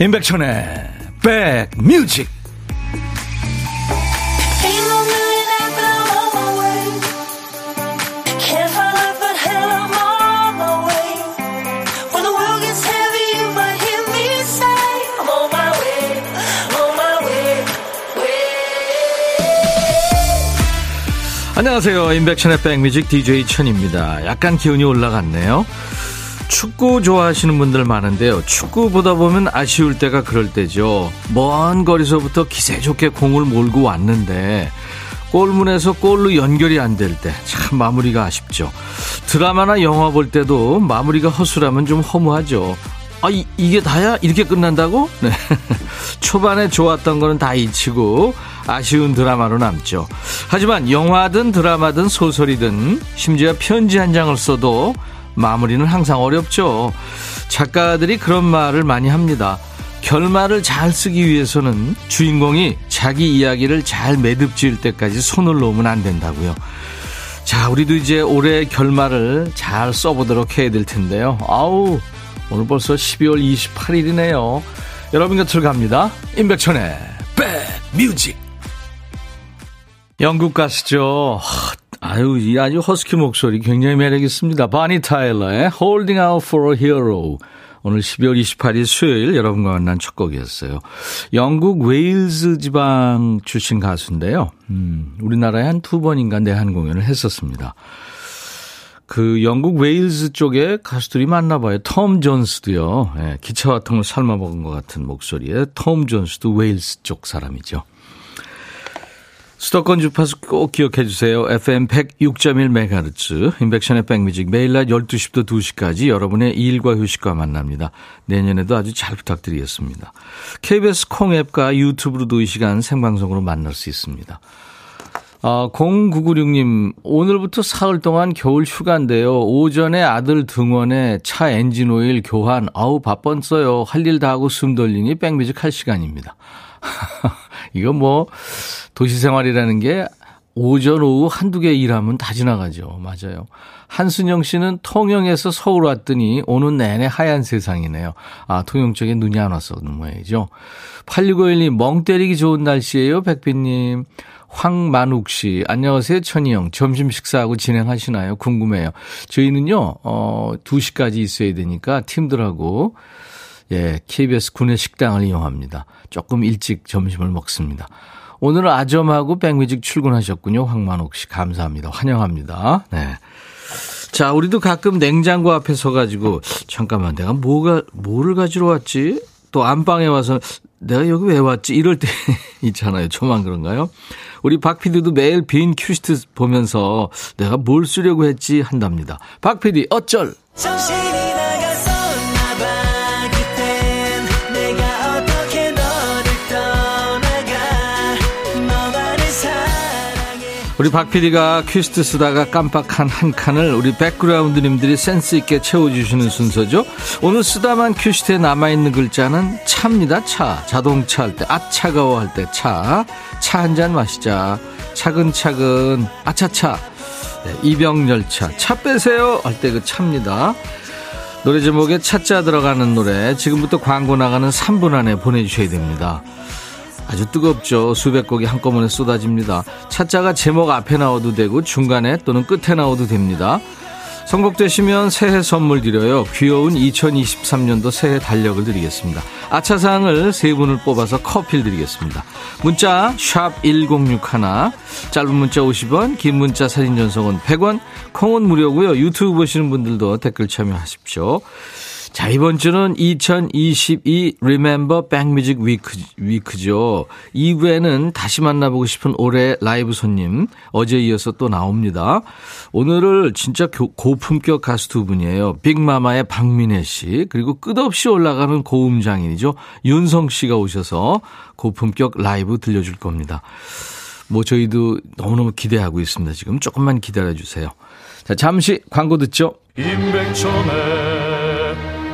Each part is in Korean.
임백천의 백뮤직. 안녕하세요. 임백천의 백뮤직 DJ 천입니다. 약간 기운이 올라갔네요 축구 좋아하시는 분들 많은데요. 축구 보다 보면 아쉬울 때가 그럴 때죠. 먼 거리서부터 기세 좋게 공을 몰고 왔는데 골문에서 골로 연결이 안 될 때 참 마무리가 아쉽죠. 드라마나 영화 볼 때도 마무리가 허술하면 좀 허무하죠. 아, 이, 이게 다야? 이렇게 끝난다고? 네. 초반에 좋았던 거는 다 잊히고 아쉬운 드라마로 남죠. 하지만 영화든 드라마든 소설이든 심지어 편지 한 장을 써도 마무리는 항상 어렵죠. 작가들이 그런 말을 많이 합니다. 결말을 잘 쓰기 위해서는 주인공이 자기 이야기를 잘 매듭 지을 때까지 손을 놓으면 안 된다고요. 자, 우리도 이제 올해 결말을 잘 써보도록 해야 될 텐데요. 아우, 오늘 벌써 12월 28일이네요. 여러분 곁을 갑니다. 임백천의 백 뮤직. 영국 가수죠. 아유, 이 아주 허스키 목소리 굉장히 매력 있습니다. 바니 타일러의 Holding Out for a Hero. 오늘 12월 28일 수요일 여러분과 만난 첫 곡이었어요. 영국 웨일즈 지방 출신 가수인데요. 음, 우리나라에 한 두 번인가 내한 공연을 했었습니다. 그 영국 웨일즈 쪽에 가수들이 많나 봐요. 톰 존스도요. 예, 기차 같은 걸 삶아 먹은 것 같은 목소리에 톰 존스도 웨일즈 쪽 사람이죠. 수도권 주파수 꼭 기억해 주세요. FM 106.1MHz, 인백션의 백뮤직 매일 낮 12시부터 2시까지 여러분의 일과 휴식과 만납니다. 내년에도 아주 잘 부탁드리겠습니다. KBS 콩앱과 유튜브로도 이 시간 생방송으로 만날 수 있습니다. 아, 0996님, 오늘부터 사흘 동안 겨울 휴가인데요. 오전에 아들 등원에 차 엔진 오일 교환, 아우, 바빴어요. 할 일 다 하고 숨 돌리니 백뮤직 할 시간입니다. 이거 뭐, 도시 생활이라는 게 오전, 오후 한두 개 일하면 다 지나가죠. 맞아요. 한순영 씨는 통영에서 서울 왔더니 오는 내내 하얀 세상이네요. 아, 통영 쪽에 눈이 안 왔었는 모양이죠. 8651님, 멍 때리기 좋은 날씨예요, 백빈님. 황만욱 씨, 안녕하세요, 천희영. 점심 식사하고 진행하시나요? 궁금해요. 저희는요, 어, 2시까지 있어야 되니까 팀들하고, 예, KBS 군내 식당을 이용합니다. 조금 일찍 점심을 먹습니다. 오늘 아점하고 백뮤직 출근하셨군요. 황만옥 씨. 감사합니다. 환영합니다. 네. 자, 우리도 가끔 냉장고 앞에 서 가지고, 잠깐만, 내가 뭐가, 뭐를 가지러 왔지? 또 안방에 와서, 내가 여기 왜 왔지? 이럴 때 있잖아요. 저만 그런가요? 우리 박 PD도 매일 빈 큐시트 보면서 내가 뭘 쓰려고 했지 한답니다. 박 PD, 어쩔! 정신 우리 박 PD가 퀴스트 쓰다가 깜빡한 한 칸을 우리 백그라운드님들이 센스 있게 채워주시는 순서죠. 오늘 쓰다만 퀴스트에 남아있는 글자는 차입니다. 차. 자동차 할 때, 아, 차가워 할 때 차. 차 한 잔 마시자. 차근차근, 아차차. 네, 이병열차. 차 빼세요. 할 때 그 차입니다. 노래 제목에 차자 들어가는 노래 지금부터 광고 나가는 3분 안에 보내주셔야 됩니다. 아주 뜨겁죠. 수백 곡이 한꺼번에 쏟아집니다. 차자가 제목 앞에 나와도 되고 중간에 또는 끝에 나와도 됩니다. 선곡되시면 새해 선물 드려요. 귀여운 2023년도 새해 달력을 드리겠습니다. 아차상을 세 분을 뽑아서 커피를 드리겠습니다. 문자 1061, 짧은 문자 50원, 긴 문자 사진 전송은 100원, 콩은 무료고요. 유튜브 보시는 분들도 댓글 참여하십시오. 자, 이번 주는 2022 Remember Backmusic Week, Week죠. 2부에는 다시 만나보고 싶은 올해 라이브 손님, 어제 이어서 또 나옵니다. 오늘을 진짜 고품격 가수 두 분이에요. 빅마마의 박민혜 씨, 그리고 끝없이 올라가는 고음 장인이죠. 윤성 씨가 오셔서 고품격 라이브 들려줄 겁니다. 뭐 저희도 너무너무 기대하고 있습니다. 지금 조금만 기다려 주세요. 자, 잠시 광고 듣죠. 임백천의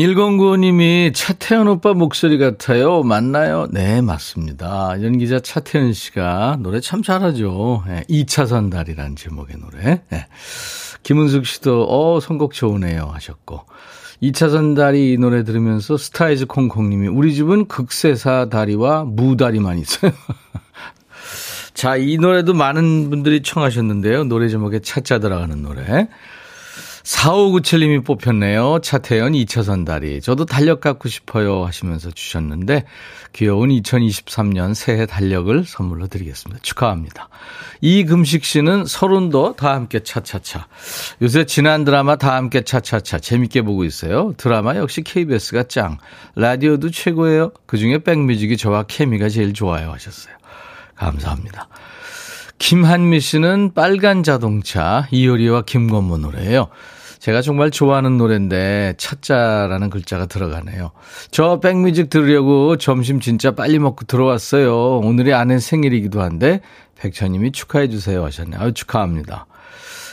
일공구님이 차태현 오빠 목소리 같아요. 맞나요? 네, 맞습니다. 연기자 차태현 씨가 노래 참 잘하죠. 네, 2차선 달이라는 제목의 노래. 네. 김은숙 씨도, 어, 선곡 좋으네요. 하셨고. 2차선 다리 이 노래 들으면서 스타이즈 콩콩님이 우리 집은 극세사 다리와 무다리만 있어요. 자, 이 노래도 많은 분들이 청하셨는데요. 노래 제목에 차자 들어가는 노래. 4597님이 뽑혔네요. 차태현 2차 선 다리. 저도 달력 갖고 싶어요 하시면서 주셨는데 귀여운 2023년 새해 달력을 선물로 드리겠습니다. 축하합니다. 이금식 씨는 서른도 다 함께 차차차. 요새 지난 드라마 다 함께 차차차 재밌게 보고 있어요. 드라마 역시 KBS가 짱. 라디오도 최고예요. 그중에 백뮤직이 저와 케미가 제일 좋아요 하셨어요. 감사합니다. 김한미 씨는 빨간 자동차 이효리와 김건모 노래예요. 제가 정말 좋아하는 노래인데 차자라는 글자가 들어가네요. 저 백뮤직 들으려고 점심 진짜 빨리 먹고 들어왔어요. 오늘이 아내 생일이기도 한데 백천님이 축하해 주세요 하셨네요. 축하합니다.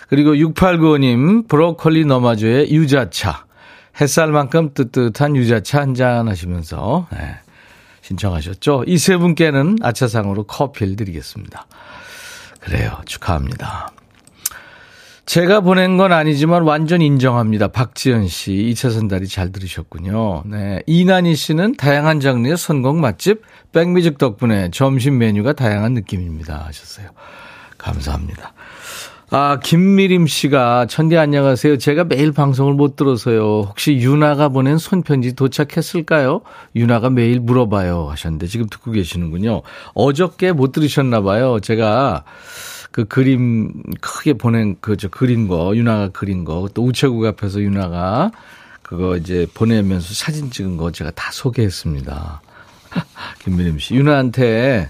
그리고 6895님 브로콜리 너마저의 유자차 햇살만큼 뜨뜻한 유자차 한 잔 하시면서 네, 신청하셨죠. 이 세 분께는 아차상으로 커피를 드리겠습니다. 그래요. 축하합니다. 제가 보낸 건 아니지만 완전 인정합니다. 박지연 씨, 2차 선달이 잘 들으셨군요. 네. 이난희 씨는 다양한 장르의 선곡 맛집, 백뮤직 덕분에 점심 메뉴가 다양한 느낌입니다. 하셨어요. 감사합니다. 아, 김미림 씨가 천디 안녕하세요. 제가 매일 방송을 못 들어서요. 혹시 유나가 보낸 손편지 도착했을까요? 유나가 매일 물어봐요 하셨는데 지금 듣고 계시는군요. 어저께 못 들으셨나 봐요. 제가 그 그림 크게 보낸 그저 그린 거 유나가 그린 거 또 우체국 앞에서 유나가 그거 이제 보내면서 사진 찍은 거 제가 다 소개했습니다. 김민임 씨 유나한테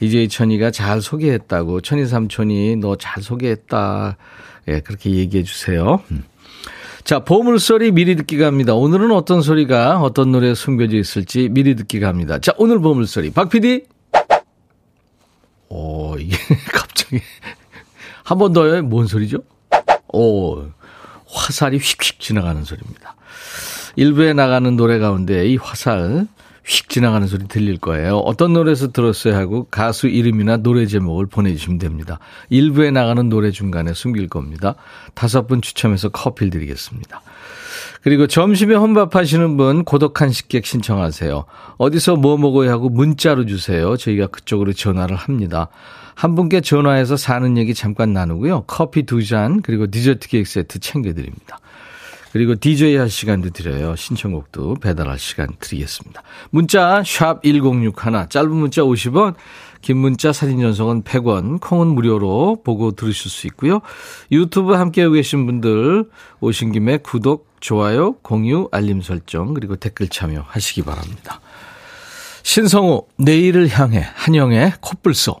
DJ 천이가 잘 소개했다고 천이 삼촌이 너 잘 소개했다. 예, 그렇게 얘기해 주세요. 음. 자, 보물소리 미리 듣기 갑니다. 오늘은 어떤 소리가 어떤 노래에 숨겨져 있을지 미리 듣기 갑니다. 자, 오늘 보물소리. 박 PD. 오, 이게 갑자기. 한 번 더요. 뭔 소리죠? 오, 화살이 휙휙 지나가는 소리입니다. 일부에 나가는 노래 가운데 이 화살 휙 지나가는 소리 들릴 거예요. 어떤 노래에서 들었어요 하고 가수 이름이나 노래 제목을 보내주시면 됩니다. 일부에 나가는 노래 중간에 숨길 겁니다. 다섯 분 추첨해서 커피를 드리겠습니다. 그리고 점심에 혼밥하시는 분 고독한 식객 신청하세요. 어디서 뭐 먹어야 하고 문자로 주세요. 저희가 그쪽으로 전화를 합니다. 한 분께 전화해서 사는 얘기 잠깐 나누고요. 커피 두 잔 그리고 디저트 케이크 세트 챙겨드립니다. 그리고 DJ 할 시간도 드려요. 신청곡도 배달할 시간 드리겠습니다. 문자 샵 1061, 짧은 문자 50원, 긴 문자 사진 전송은 100원, 콩은 무료로 보고 들으실 수 있고요. 유튜브 함께하고 계신 분들 오신 김에 구독, 좋아요, 공유, 알림 설정 그리고 댓글 참여하시기 바랍니다. 신성우 내일을 향해 한영의 콧불소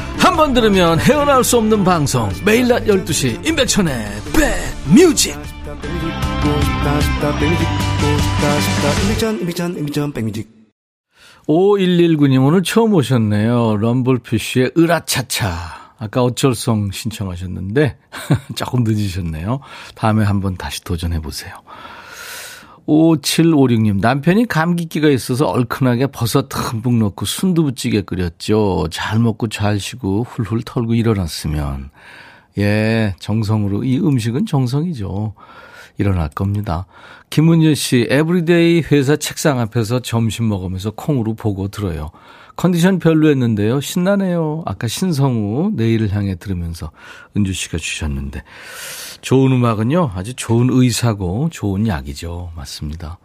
한 번 들으면 헤어나올 수 없는 방송 매일 낮 12시 임백천의 백뮤직 5119님 오늘 처음 오셨네요. 럼블피쉬의 으라차차. 아까 어쩔성 신청하셨는데 조금 늦으셨네요. 다음에 한번 다시 도전해보세요. 5756님, 남편이 감기기가 있어서 얼큰하게 버섯 듬뿍 넣고 순두부찌개 끓였죠. 잘 먹고 잘 쉬고 훌훌 털고 일어났으면. 예, 정성으로. 이 음식은 정성이죠. 일어날 겁니다. 김은주 씨, everyday 회사 책상 앞에서 점심 먹으면서 콩으로 보고 들어요. 컨디션 별로였는데요. 신나네요. 아까 신성우 내일을 향해 들으면서 은주 씨가 주셨는데. 좋은 음악은요, 아주 좋은 의사고 좋은 약이죠. 맞습니다.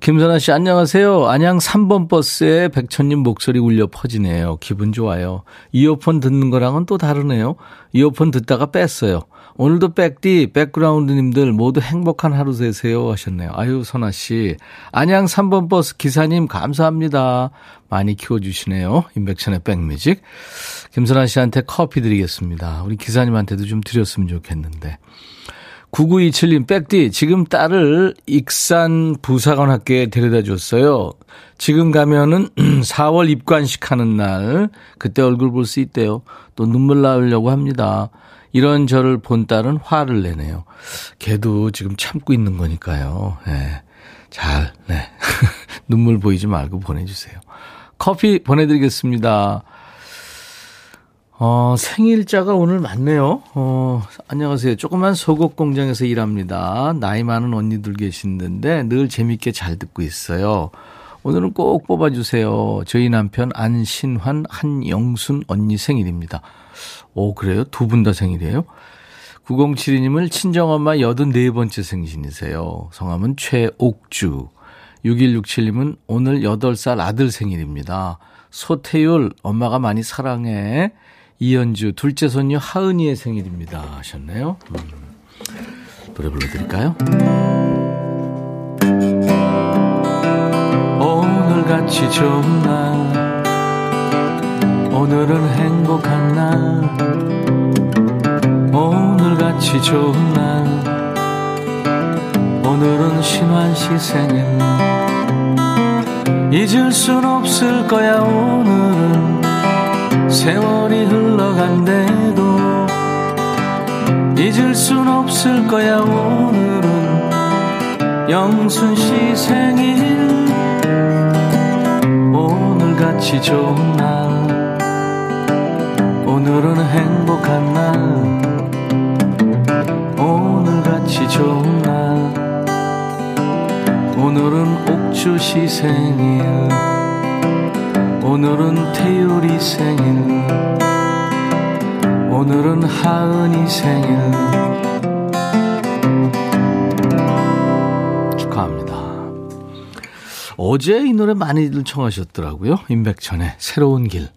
김선아 씨, 안녕하세요. 안양 3번 버스에 백천님 목소리 울려 퍼지네요. 기분 좋아요. 이어폰 듣는 거랑은 또 다르네요. 이어폰 듣다가 뺐어요. 오늘도 백디, 백그라운드님들 모두 행복한 하루 되세요 하셨네요. 아유, 선아 씨. 안양 3번 버스 기사님 감사합니다. 많이 키워주시네요. 인백천의 백뮤직. 김선아 씨한테 커피 드리겠습니다. 우리 기사님한테도 좀 드렸으면 좋겠는데. 9927님, 백디, 지금 딸을 익산 부사관 학교에 데려다 줬어요. 지금 가면은 4월 입관식 하는 날, 그때 얼굴 볼 수 있대요. 또 눈물 나오려고 합니다. 이런 저를 본 딸은 화를 내네요. 걔도 지금 참고 있는 거니까요. 네. 잘, 네. 눈물 보이지 말고 보내주세요. 커피 보내드리겠습니다. 어, 생일자가 오늘 많네요. 어, 안녕하세요. 조그만 속옷 공장에서 일합니다. 나이 많은 언니들 계시는데 늘 재밌게 잘 듣고 있어요. 오늘은 꼭 뽑아주세요. 저희 남편 안신환, 한영순 언니 생일입니다. 오, 그래요? 두 분 다 생일이에요? 9072님을 친정엄마 84번째 생신이세요. 성함은 최옥주. 6167님은 오늘 8살 아들 생일입니다. 소태율, 엄마가 많이 사랑해. 이연주, 둘째 손녀 하은이의 생일입니다. 하셨네요. 음. 노래 불러드릴까요? 오늘같이 좋은 날, 오늘은 행복한 날, 오늘같이 좋은 날, 오늘은 신환 씨 생일. 잊을 순 없을 거야, 오늘은. 세월이 흘러간대도 잊을 순 없을 거야 오늘은. 영순 씨 생일 오늘같이 좋은 날. 오늘은 행복한 날 좋은 날 오늘은 옥주 씨 생일. 오늘은 태율이 생일. 오늘은 하은이 생일. 축하합니다. 어제 이 노래 많이들 청하셨더라고요. 임백천의 새로운 길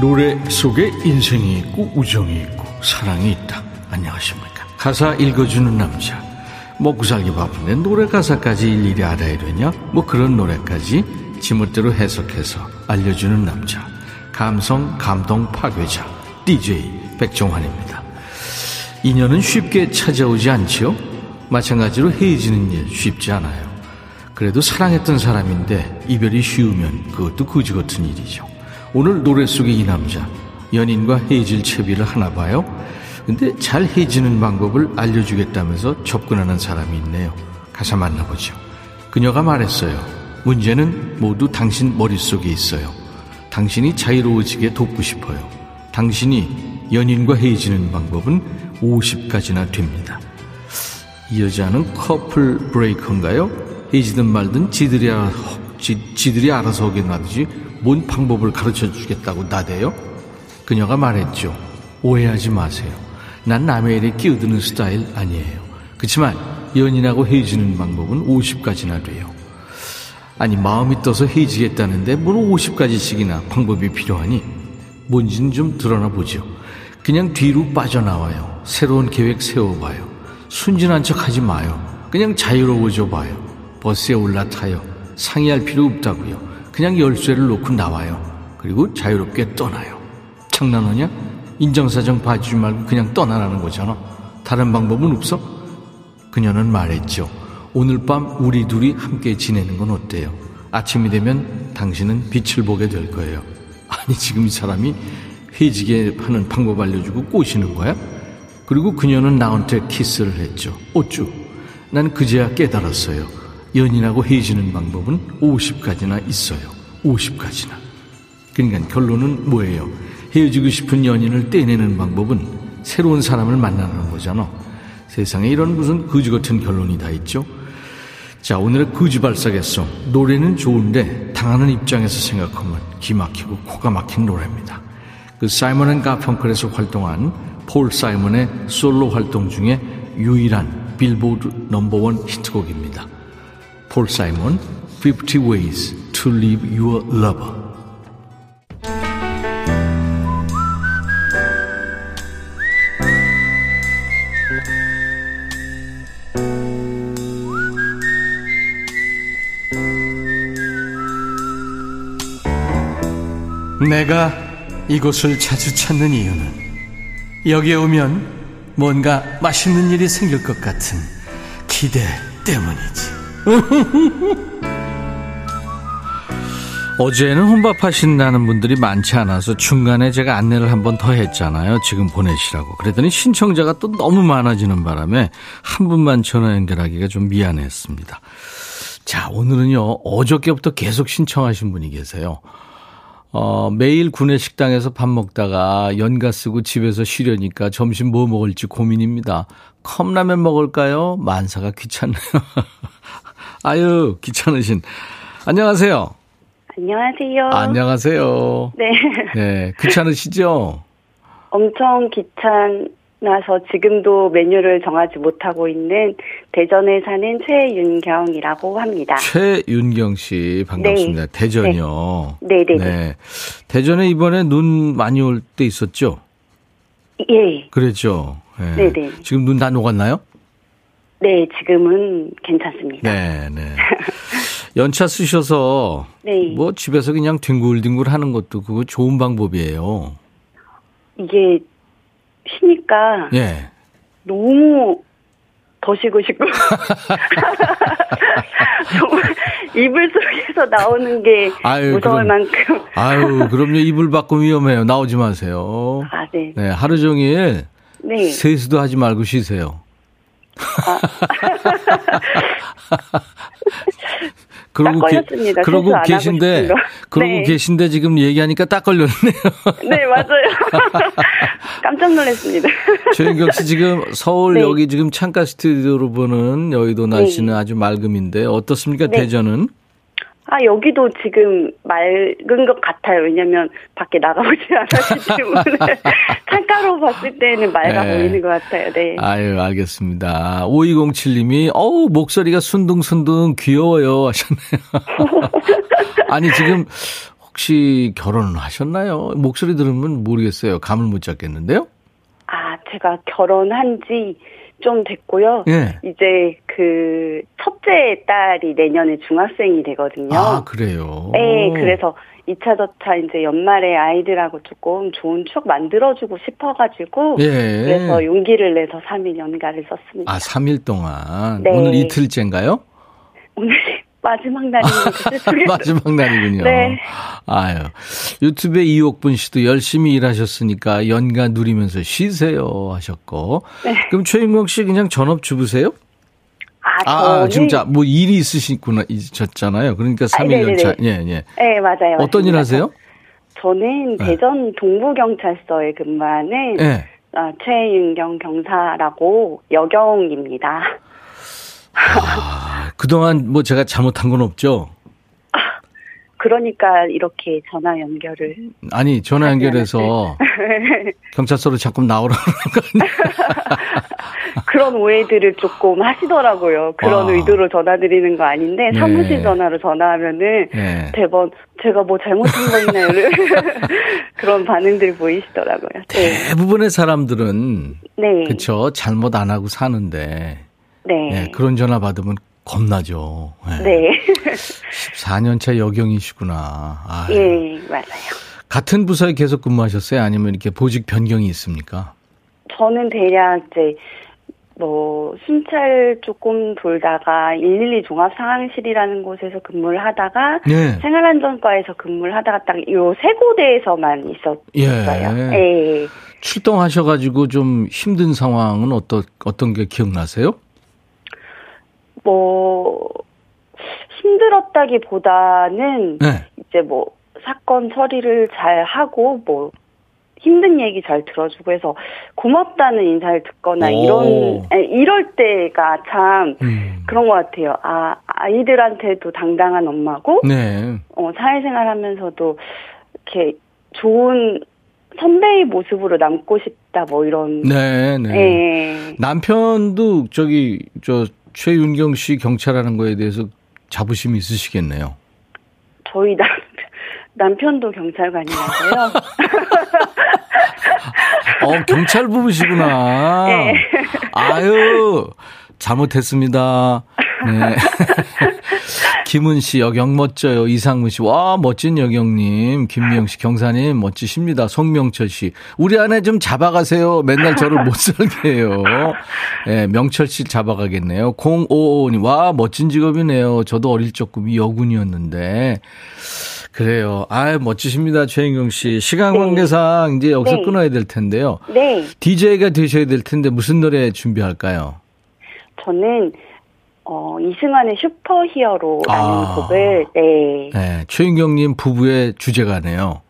노래 속에 인생이 있고 우정이 있고 사랑이 있다. 안녕하십니까. 가사 읽어주는 남자. 먹고 살기 바쁜데 노래 가사까지 일일이 알아야 되냐? 뭐 그런 노래까지 지멋대로 해석해서 알려주는 남자. 감성 감동 파괴자. DJ 백종환입니다. 인연은 쉽게 찾아오지 않지요? 마찬가지로 헤어지는 일 쉽지 않아요. 그래도 사랑했던 사람인데 이별이 쉬우면 그것도 그지 같은 일이죠. 오늘 노래 속의 이 남자 연인과 헤어질 채비를 하나 봐요. 근데 잘 헤어지는 방법을 알려주겠다면서 접근하는 사람이 있네요. 가서 만나보죠. 그녀가 말했어요. 문제는 모두 당신 머릿속에 있어요. 당신이 자유로워지게 돕고 싶어요. 당신이 연인과 헤어지는 방법은 50가지나 됩니다. 이 여자는 커플 브레이커인가요? 헤어지든 말든 지들이, 알아, 지, 지 들이 알아서 오게 놔두지 뭔 방법을 가르쳐 주겠다고 나대요? 그녀가 말했죠. 오해하지 마세요. 난 남의 일에 끼어드는 스타일 아니에요. 그렇지만 연인하고 헤어지는 방법은 50가지나 돼요. 아니 마음이 떠서 헤어지겠다는데 뭘 50가지씩이나 방법이 필요하니? 뭔지는 좀 드러나 보죠. 그냥 뒤로 빠져나와요. 새로운 계획 세워봐요. 순진한 척 하지 마요. 그냥 자유로워져 봐요. 버스에 올라타요. 상의할 필요 없다고요. 그냥 열쇠를 놓고 나와요. 그리고 자유롭게 떠나요. 장난하냐? 인정사정 봐주지 말고 그냥 떠나라는 거잖아. 다른 방법은 없어? 그녀는 말했죠. 오늘 밤 우리 둘이 함께 지내는 건 어때요? 아침이 되면 당신은 빛을 보게 될 거예요. 아니, 지금 이 사람이 회지게 하는 방법 알려주고 꼬시는 거야? 그리고 그녀는 나한테 키스를 했죠. 어쭈? 난 그제야 깨달았어요. 연인하고 헤어지는 방법은 50가지나 있어요. 50가지나. 그러니까 결론은 뭐예요? 헤어지고 싶은 연인을 떼내는 방법은 새로운 사람을 만나는 거잖아. 세상에 이런 무슨 거지 같은 결론이 다 있죠? 자, 오늘의 구지발사계송. 노래는 좋은데 당하는 입장에서 생각하면 기막히고 코가 막힌 노래입니다. 그 사이먼 앤 가펑클에서 활동한 폴 사이먼의 솔로 활동 중에 유일한 빌보드 넘버원 히트곡입니다. 폴 사이먼 50 Ways to Leave Your Lover 내가 이곳을 자주 찾는 이유는 여기에 오면 뭔가 맛있는 일이 생길 것 같은 기대 때문이지. 어제는 혼밥하신다는 분들이 많지 않아서 중간에 제가 안내를 한 번 더 했잖아요. 지금 보내시라고. 그랬더니 신청자가 또 너무 많아지는 바람에 한 분만 전화 연결하기가 좀 미안했습니다. 자, 오늘은요, 어저께부터 계속 신청하신 분이 계세요. 어, 매일 구내 식당에서 밥 먹다가 연가 쓰고 집에서 쉬려니까 점심 뭐 먹을지 고민입니다. 컵라면 먹을까요? 만사가 귀찮네요. 아유, 귀찮으신. 안녕하세요. 안녕하세요. 안녕하세요. 네. 네, 귀찮으시죠? 엄청 귀찮아서 지금도 메뉴를 정하지 못하고 있는 대전에 사는 최윤경이라고 합니다. 최윤경 씨, 반갑습니다. 네. 대전이요. 네, 네, 네. 네. 대전에 이번에 눈 많이 올 때 있었죠? 예. 그랬죠? 네. 네, 네. 지금 눈 다 녹았나요? 네, 지금은 괜찮습니다. 네, 네. 연차 쓰셔서 네. 뭐 집에서 그냥 뒹굴뒹굴 하는 것도 그거 좋은 방법이에요. 이게 쉬니까 예. 너무 더 쉬고 싶고 정말 이불 속에서 나오는 게 아유, 무서울 그럼- 만큼 아유, 그럼요. 이불 밖고 위험해요. 나오지 마세요. 아, 네. 네, 하루 종일 네. 세수도 하지 말고 쉬세요. 그러고, 딱 걸렸습니다. 그러고 안 하고 계신데. 그러고 네. 계신데 지금 얘기하니까 딱 걸렸네요. 네, 맞아요. 깜짝 놀랐습니다. 최인경 씨 지금 서울 네. 여기 지금 창가 스튜디오로 보는 여의도 날씨는 아주 맑음인데 어떻습니까 네. 대전은? 아, 여기도 지금 맑은 것 같아요. 왜냐면 밖에 나가보지 않았기 때문에. 창가로 봤을 때는 맑아 네. 보이는 것 같아요. 네. 아유 알겠습니다. 5207님이 어우 목소리가 순둥순둥 귀여워요 하셨네요. 아니 지금 혹시 결혼을 하셨나요? 목소리 들으면 모르겠어요. 감을 못 잡겠는데요? 아, 제가 결혼한 지 좀 됐고요. 예. 이제 그 첫째 딸이 내년에 중학생이 되거든요. 아 그래요. 네, 그래서 2차 저차 이제 연말에 아이들하고 조금 좋은 추억 만들어주고 싶어가지고 예. 그래서 용기를 내서 3일 연가를 썼습니다. 아 3일 동안 네. 오늘 이틀째인가요? 오늘 마지막. 슬프게도. 마지막 날이군요. 네. 아유. 유튜브에 이옥분 씨도 열심히 일하셨으니까 연가 누리면서 쉬세요 하셨고. 네. 그럼 최인경 씨 그냥 전업주부세요? 아, 아, 진짜 뭐 일이 있으시구나, 있었잖아요. 그러니까 3일 네네네. 연차. 예, 예. 네, 맞아요. 어떤 일 맞습니다. 하세요? 저는 네. 대전 동부경찰서에 근무하는 예. 아, 최윤경 경사라고 여경입니다. 아, 그동안 뭐 제가 잘못한 건 없죠? 그러니까 이렇게 전화 연결을 아니, 전화 연결해서 경찰서로 자꾸 아니에요? 그런 오해들을 조금 하시더라고요. 그런 아. 의도로 전화 드리는 거 아닌데 네. 사무실 전화로 전화하면은 네. 대번 제가 뭐 잘못한 거 있나요? 그런 반응들 보이시더라고요. 네. 대부분의 사람들은 네. 그쵸 잘못 안 하고 사는데 네. 예, 그런 전화 받으면 겁나죠. 예. 네. 14년 차 여경이시구나. 아유. 예, 맞아요. 같은 부서에 계속 근무하셨어요? 아니면 이렇게 보직 변경이 있습니까? 저는 대략 이제 뭐 순찰 조금 돌다가 112 종합 상황실이라는 곳에서 근무를 하다가 네. 생활안전과에서 근무를 하다가 딱 요 세 곳에서만 있었어요. 예. 예. 출동하셔가지고 좀 힘든 상황은 어떤 어떤 게 기억나세요? 뭐 힘들었다기보다는 네. 이제 뭐 사건 처리를 잘 하고 뭐 힘든 얘기 잘 들어주고 해서 고맙다는 인사를 듣거나 오. 이런 에, 이럴 때가 참 음. 그런 것 같아요. 아, 아 아이들한테도 당당한 엄마고, 네. 어, 사회생활 하면서도 이렇게 좋은 선배의 모습으로 남고 싶다, 뭐 이런. 네, 네. 예. 남편도 저기 저 최윤경 씨 경찰하는 거에 대해서 자부심이 있으시겠네요. 저희 남, 남편도 경찰관이라서요. 어, 경찰 부부시구나. 네. 아유, 잘못했습니다. 네. 김은 씨, 여경 멋져요. 이상문 씨, 와, 멋진 여경님. 김미영 씨, 경사님, 멋지십니다. 송명철 씨, 우리 아내 좀 잡아가세요. 맨날 저를 못 살게 해요. 예, 명철 씨 잡아가겠네요. 0555님, 와, 멋진 직업이네요. 저도 어릴 적 꿈이 여군이었는데. 그래요. 아 멋지십니다. 최인경 씨. 시간 관계상 이제 여기서 네. 끊어야 될 텐데요. 네. DJ가 되셔야 될 텐데 무슨 노래 준비할까요? 저는, 어, 이승환의 Super Hero라는 아. 곡을, 네. 네, 최인경님 부부의 주제가네요.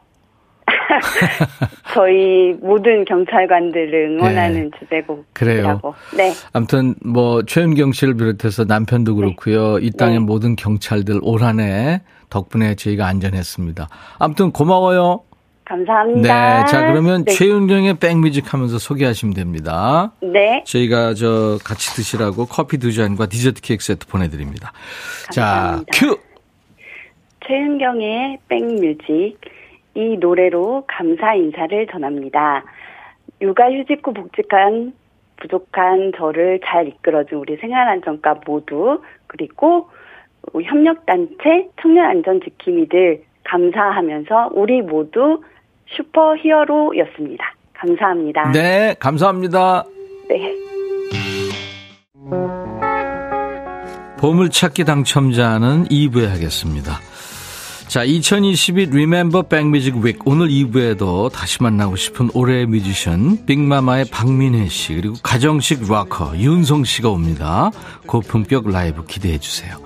저희 모든 경찰관들을 응원하는 주제곡이라고. 그래요. 네. 아무튼 뭐 최윤경 씨를 비롯해서 남편도 그렇고요. 이 땅의 네. 모든 경찰들 올 한해 덕분에 저희가 안전했습니다. 아무튼 고마워요. 감사합니다. 네, 자 그러면 네. 최윤경의 백뮤직 하면서 소개하시면 됩니다. 네. 저희가 저 같이 드시라고 커피 두 잔과 디저트 케이크 세트 보내드립니다. 자, 감사합니다. 큐. 최은경의 백뮤직 이 노래로 감사 인사를 전합니다. 육아휴직 후 복직한 부족한 저를 잘 이끌어준 우리 생활안전과 모두 그리고 협력단체 청년안전지킴이들 감사하면서 우리 모두 슈퍼 히어로였습니다. 감사합니다. 네, 감사합니다. 네. 보물찾기 당첨자는 2부에 하겠습니다. 자, 2022 Remember Backmusic Week 오늘 2부에도 다시 만나고 싶은 올해의 뮤지션 빅마마의 박민혜 씨 그리고 가정식 락커 윤성 씨가 옵니다. 고품격 라이브 기대해 주세요.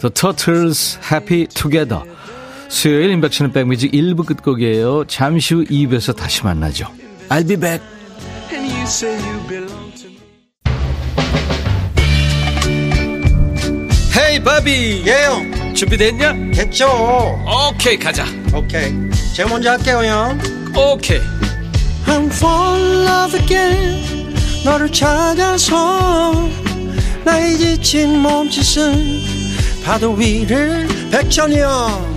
The Turtles Happy Together 수요일 인백션의 백뮤직 1부 끝곡이에요. 잠시 후 2부에서 다시 만나죠. I'll be back. And you say you belong to me. Hey, 바비. 예영 준비됐냐? 됐죠 오케이, 가자. 오케이 제가 먼저 할게요 형 오케이. I'm fall in love again 너를 찾아서 나의 지친 몸짓은 파도 위를 백천이 형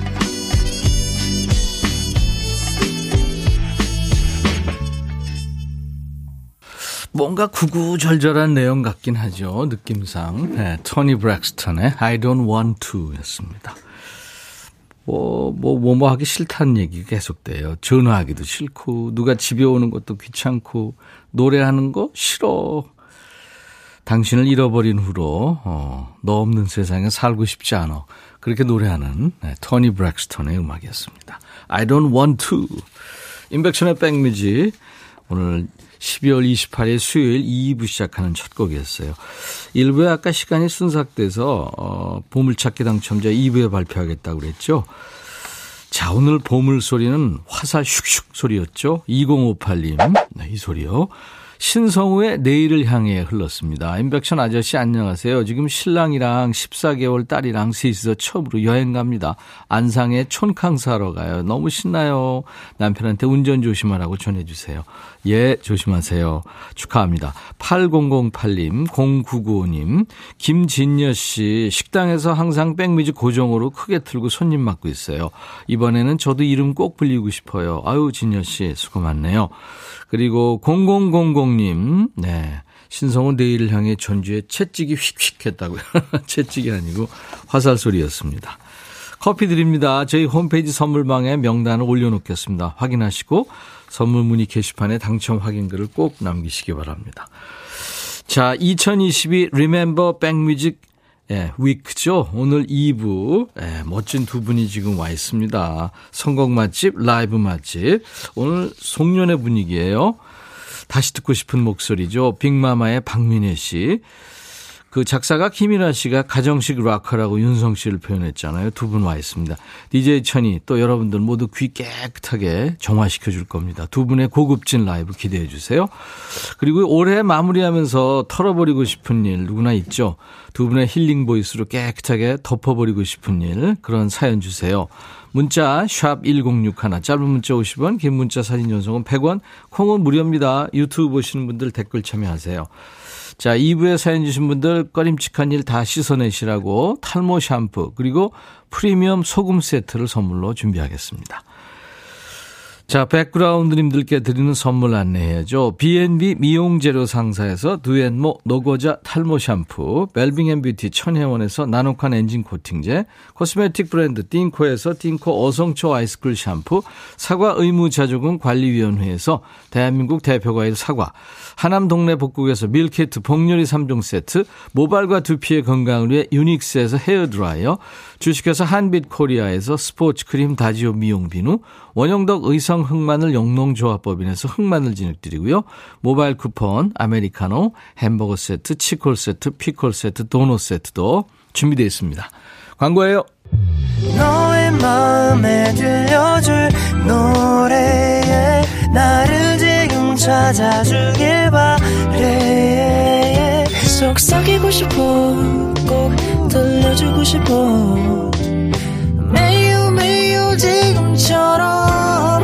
뭔가 구구절절한 내용 같긴 하죠. 느낌상. 네, 토니 브렉스턴의 I don't want to 였습니다. 뭐, 뭐, 뭐, 뭐 하기 싫다는 얘기 계속돼요. 전화하기도 싫고, 누가 집에 오는 것도 귀찮고, 노래하는 거 싫어. 당신을 잃어버린 후로, 어, 너 없는 세상에 살고 싶지 않아. 그렇게 노래하는 네, 토니 브렉스턴의 음악이었습니다. I don't want to. 인백션의 백뮤직. 오늘 12월 28일 수요일 2부 시작하는 첫 곡이었어요. 1부에 아까 시간이 순삭돼서 어, 보물찾기 당첨자 2부에 발표하겠다고 그랬죠. 자, 오늘 보물 소리는 화살 슉슉 소리였죠. 2058님, 네, 이 소리요. 신성우의 내일을 향해 흘렀습니다. 임백천 아저씨 안녕하세요. 지금 신랑이랑 14개월 딸이랑 셋이서 처음으로 여행 갑니다. 안상에 촌캉 사러 가요. 너무 신나요. 남편한테 운전 조심하라고 전해주세요. 예, 조심하세요. 축하합니다. 8008님, 0995님, 김진여 씨, 식당에서 항상 백미지 고정으로 크게 틀고 손님 맡고 있어요. 이번에는 저도 이름 꼭 불리고 싶어요. 아유, 진여 씨, 수고 많네요. 그리고 0000님, 네. 신성우 내일을 향해 전주에 채찍이 휙휙 했다고요. 채찍이 아니고 화살 소리였습니다. 커피 드립니다. 저희 홈페이지 선물방에 명단을 올려놓겠습니다. 확인하시고 선물 문의 게시판에 당첨 확인글을 꼭 남기시기 바랍니다. 자, 2022 Remember Backmusic 예, 위크죠. 오늘 2부 예, 멋진 두 분이 지금 와 있습니다. 선곡 맛집, 라이브 맛집. 오늘 송년회 분위기예요. 다시 듣고 싶은 목소리죠. 빅마마의 박민혜 씨. 그 작사가 김이나 씨가 가정식 락커라고 윤성 씨를 표현했잖아요. 두 분 와 있습니다. DJ 천이 또 여러분들 모두 귀 깨끗하게 정화시켜 줄 겁니다. 두 분의 고급진 라이브 기대해 주세요. 그리고 올해 마무리하면서 털어버리고 싶은 일 누구나 있죠. 두 분의 healing voice로 깨끗하게 덮어버리고 싶은 일 그런 사연 주세요. 문자 샵 1061, 짧은 문자 50원, 긴 문자 사진 연속은 100원, 콩은 무료입니다. 유튜브 보시는 분들 댓글 참여하세요. 자, 2부에 사연 주신 분들 꺼림칙한 일 다 씻어내시라고 탈모 샴푸 그리고 프리미엄 소금 세트를 선물로 준비하겠습니다. 자, 백그라운드님들께 드리는 선물 안내해야죠. B&B 미용재료 상사에서 두앤모 노고자 탈모 샴푸, 벨빙앤뷰티 천혜원에서 나노칸 엔진 코팅제, cosmetic 브랜드 띵코에서 띵코 어성초 아이스쿨 샴푸, 사과 의무자조금 관리위원회에서 대한민국 대표과일 사과, 하남 동네 복국에서 밀키트 복요리 3종 세트, 모발과 두피의 건강을 위해 유닉스에서 헤어드라이어, 주식회사 한빛코리아에서 스포츠 크림 다지오 미용 비누, 원형덕 의성 흑마늘 영농조합법인에서 흑마늘 진액 드리고요. 모바일 쿠폰, 아메리카노, 햄버거 세트, 치콜 세트, 피콜 세트, 도넛 세트도 준비되어 있습니다. 광고예요. 너의 마음에 들려줄 노래에 나를 지금 찾아주길 바래 속삭이고 싶어 꼭 들려주고 싶어 매우 매우 지금처럼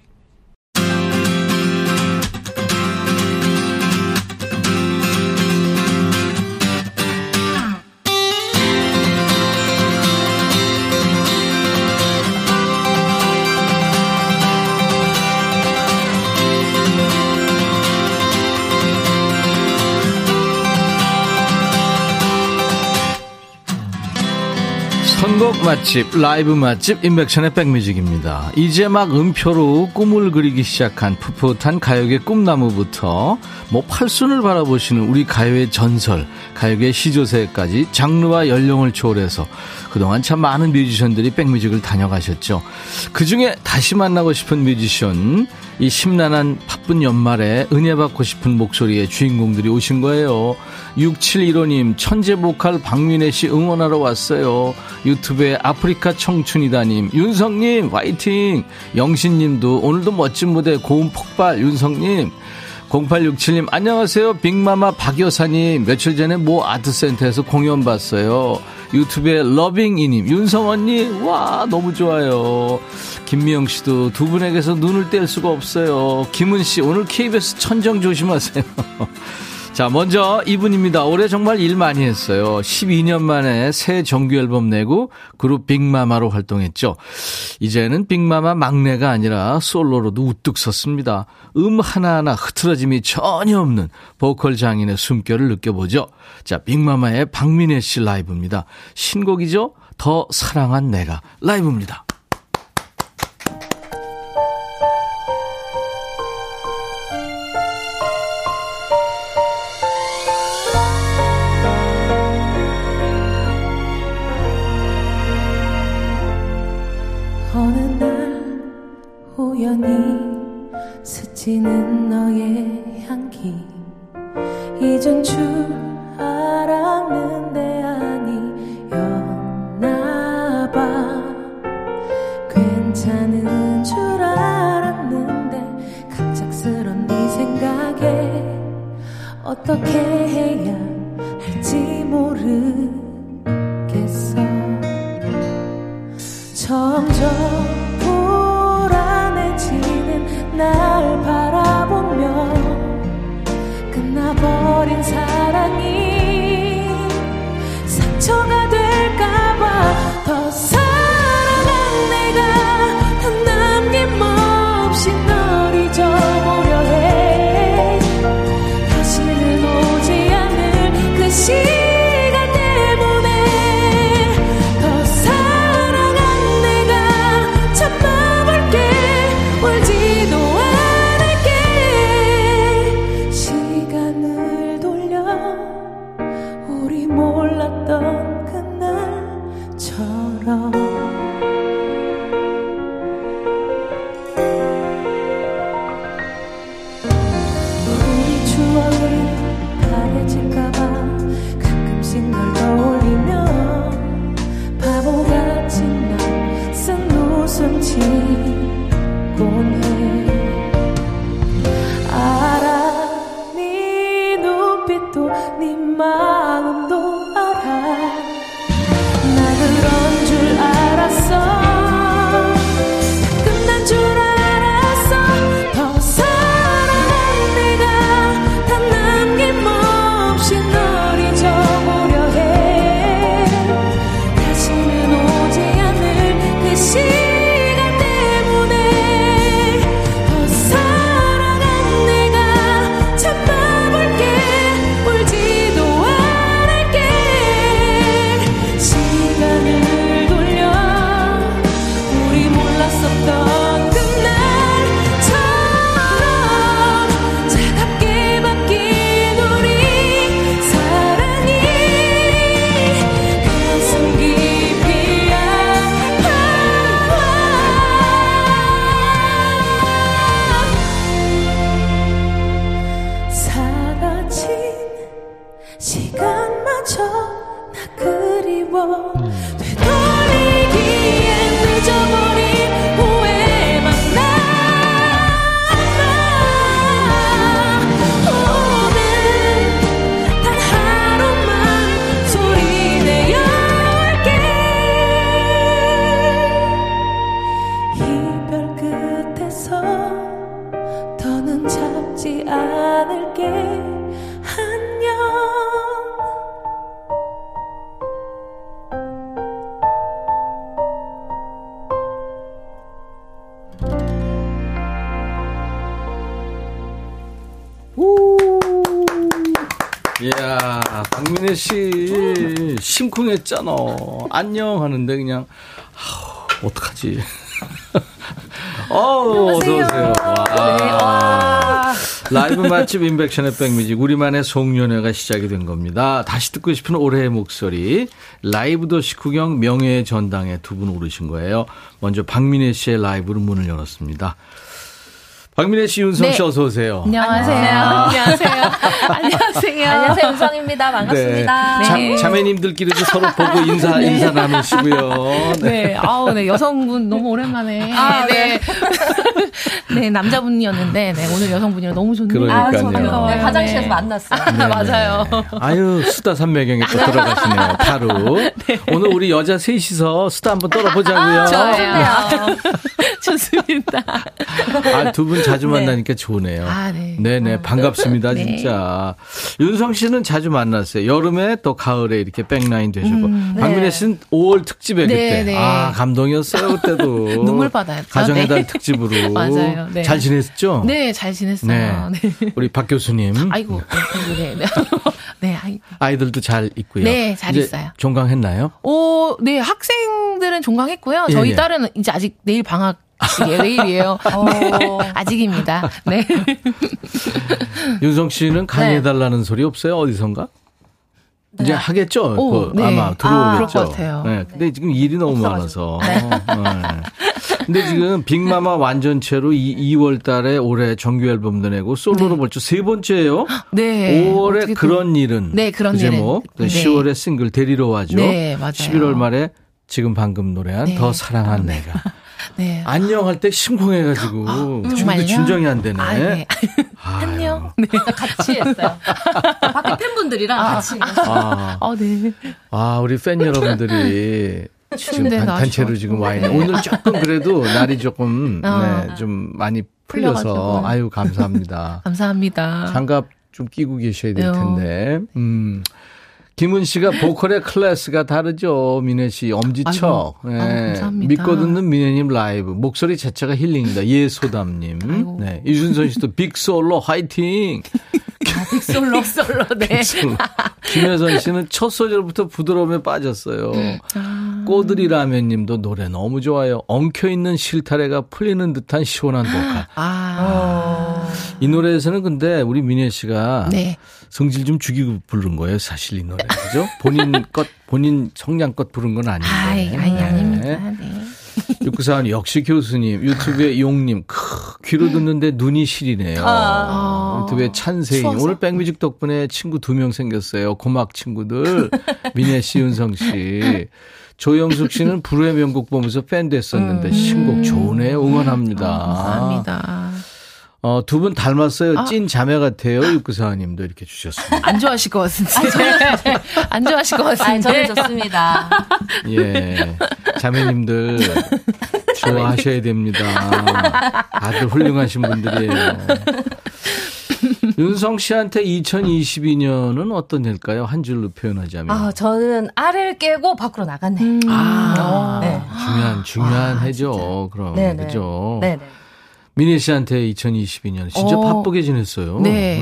맛집, 라이브 맛집, 인백션의 백뮤직입니다. 이제 막 음표로 꿈을 그리기 시작한 풋풋한 가요계 꿈나무부터 뭐 팔순을 바라보시는 우리 가요의 전설, 가요계 시조세까지 장르와 연령을 초월해서 그동안 참 많은 뮤지션들이 백뮤직을 다녀가셨죠. 그 중에 다시 만나고 싶은 뮤지션, 이 심란한 바쁜 연말에 은혜 받고 싶은 목소리의 주인공들이 오신 거예요. 6715님, 천재 보컬 박민혜 씨 응원하러 왔어요. 유튜브에 아프리카 청춘이다님, 윤성님, 화이팅! 영신님도 오늘도 멋진 무대 고음 폭발, 윤성님. 0867님, 안녕하세요. 빅마마 박 여사님. 며칠 전에 모 아트센터에서 공연 봤어요. 유튜브에 러빙이님, 윤성언니, 와, 너무 좋아요. 김미영 씨도 두 분에게서 눈을 뗄 수가 없어요. 김은 씨, 오늘 KBS 천정 조심하세요. 자, 먼저 이분입니다. 올해 정말 일 많이 했어요. 12년 만에 새 정규 앨범 내고 그룹 빅마마로 활동했죠. 이제는 빅마마 막내가 아니라 솔로로도 우뚝 섰습니다. 음 하나하나 흐트러짐이 전혀 없는 보컬 장인의 숨결을 느껴보죠. 자, 빅마마의 박민혜 씨 라이브입니다. 신곡이죠? 더 사랑한 내가 라이브입니다. 스치는 너의 향기. 잊은 줄 알았는데 아니었나 봐. 괜찮은 줄 알았는데 갑작스런 네 생각에 어떻게 해야 할지 모르겠어. 점점 심쿵했잖아. 안녕 하는데 그냥, 아우, 어떡하지. 어우, 어서오세요. 와. 라이브 맛집 인백션의 백뮤직, 우리만의 송년회가 시작이 된 겁니다. 다시 듣고 싶은 올해의 목소리, 라이브 도시 구경 명예의 전당에 두 분 오르신 거예요. 먼저 박민혜 씨의 라이브로 문을 열었습니다. 박민혜 씨, 윤성 씨 네. 어서 오세요. 안녕하세요. 안녕하세요. 안녕하세요. 안녕하세요. 은성입니다. 반갑습니다. 네. 자, 자매님들끼리도 서로 보고 인사, 인사 나누시고요. 네. 아우, 네. 여성분 너무 오랜만에. 아, 네. 네, 남자분이었는데, 네. 오늘 여성분이라 너무 좋네요. 그러니까요. 아. 네, 화장실에서 만났어요. 맞아요. 아유, 수다 삼매경에 또 들어가시네요, 바로. 오늘 우리 여자 셋이서 수다 한번 떨어 보자고요. 좋아요. 좋습니다. 아, 두분 자주 만나니까 좋으네요. 아, 네. 네네, 반갑습니다, 네. 진짜. 윤성 씨는 자주 만났어요. 여름에 또 가을에 이렇게 백라인 되시고. 박민혜 씨는 5월 특집에 음, 네, 그때. 네. 아, 감동이었어요, 그때도. 눈물 바다였죠. 가정의 네. 달 특집으로. 맞아요. 네. 잘 지냈죠? 네, 잘 지냈어요. 네. 네. 우리 박 교수님. 아이고, 네, 네. 네, 아이. 아이들도 잘 있고요. 네, 잘 있어요. 종강했나요? 오, 네, 학생들은 종강했고요. 예, 저희 예. 딸은 이제 아직 내일 방학 이에요. 내일이에요. 아직입니다. 네. 윤성 씨는 강의해달라는 소리 없어요? 어디선가? 이제 하겠죠? 오, 그 네. 아마 들어오겠죠. 그럴 것 같아요. 네. 근데 지금 일이 너무 많아서. 네. 근데 지금 빅마마 완전체로 이 2월 달에 올해 정규 앨범도 내고 솔로로 벌써 세 번째예요. 네. 5월에 어떻게 또- 그런 일은 네, 그런 그 일은. 제목. 또 네. 10월에 싱글 데리러 와죠. 네, 맞아요. 11월 말에 지금 방금 노래한 네. 더 사랑한 내가. 네. 안녕 할 때 심쿵해가지고 지금도 정말요? 진정이 안 되네. 아, 네. 안녕. 네. 같이 했어요. 밖에 팬분들이랑 같이. 아, 어, 네. 아, 우리 팬 여러분들이 지금 추운데 단, 단체로 지금 와 있네. 네. 오늘 조금 그래도 날이 조금 어. 네, 좀 많이 풀려서 풀려가지고. 아유 감사합니다. 감사합니다. 장갑 좀 끼고 계셔야 될 네. 텐데. 음. 김은 씨가 보컬의 클래스가 다르죠. 민혜 씨 엄지척. 아이고, 예. 아유, 감사합니다. 믿고 듣는 민혜님 라이브. 목소리 자체가 힐링이다. 예소담님. 아이고. 네. 이준선 씨도 빅솔로 화이팅. 솔로, 솔로, 네. 김혜선 씨는 첫 소절부터 부드러움에 빠졌어요. 꼬들이 라면님도 노래 너무 좋아요. 엉켜 있는 실타래가 풀리는 듯한 시원한 보컬. 아. 이 노래에서는 근데 우리 민혜 씨가 네. 성질 좀 죽이고 부른 거예요. 사실 이 노래. 그죠? 본인 것, 본인 성량껏 부른 건 아닌데. 아이, 아이, 네. 아닙니다. 네. 육구사원 역시 교수님, 유튜브에 용님, 크, 귀로 듣는데 눈이 시리네요. 아. 유튜브에 찬세인, 오늘 백뮤직 덕분에 친구 두 명 생겼어요. 고막 친구들. 민혜 씨, 윤성 씨. 조영숙 씨는 불후의 명곡 보면서 팬 됐었는데 신곡 좋으네요. 응원합니다. 감사합니다. 어, 두 분 닮았어요. 찐 자매 같아요. 육구사원님도 이렇게 주셨습니다. 안 좋아하실 것 같은데. 안 좋아하실 것 아, 같은데. 저는 좋습니다. 예. 자매님들 좋아하셔야 됩니다. 다들 훌륭하신 분들이에요. 윤성 씨한테 2022년은 어떤 해일까요? 한 줄로 표현하자면. 아, 저는 알을 깨고 밖으로 나갔네. 아, 네. 중요한, 중요한 해죠. 그럼. 네네. 그죠? 네네. 미니 씨한테 2022년 진짜 어. 바쁘게 지냈어요. 네.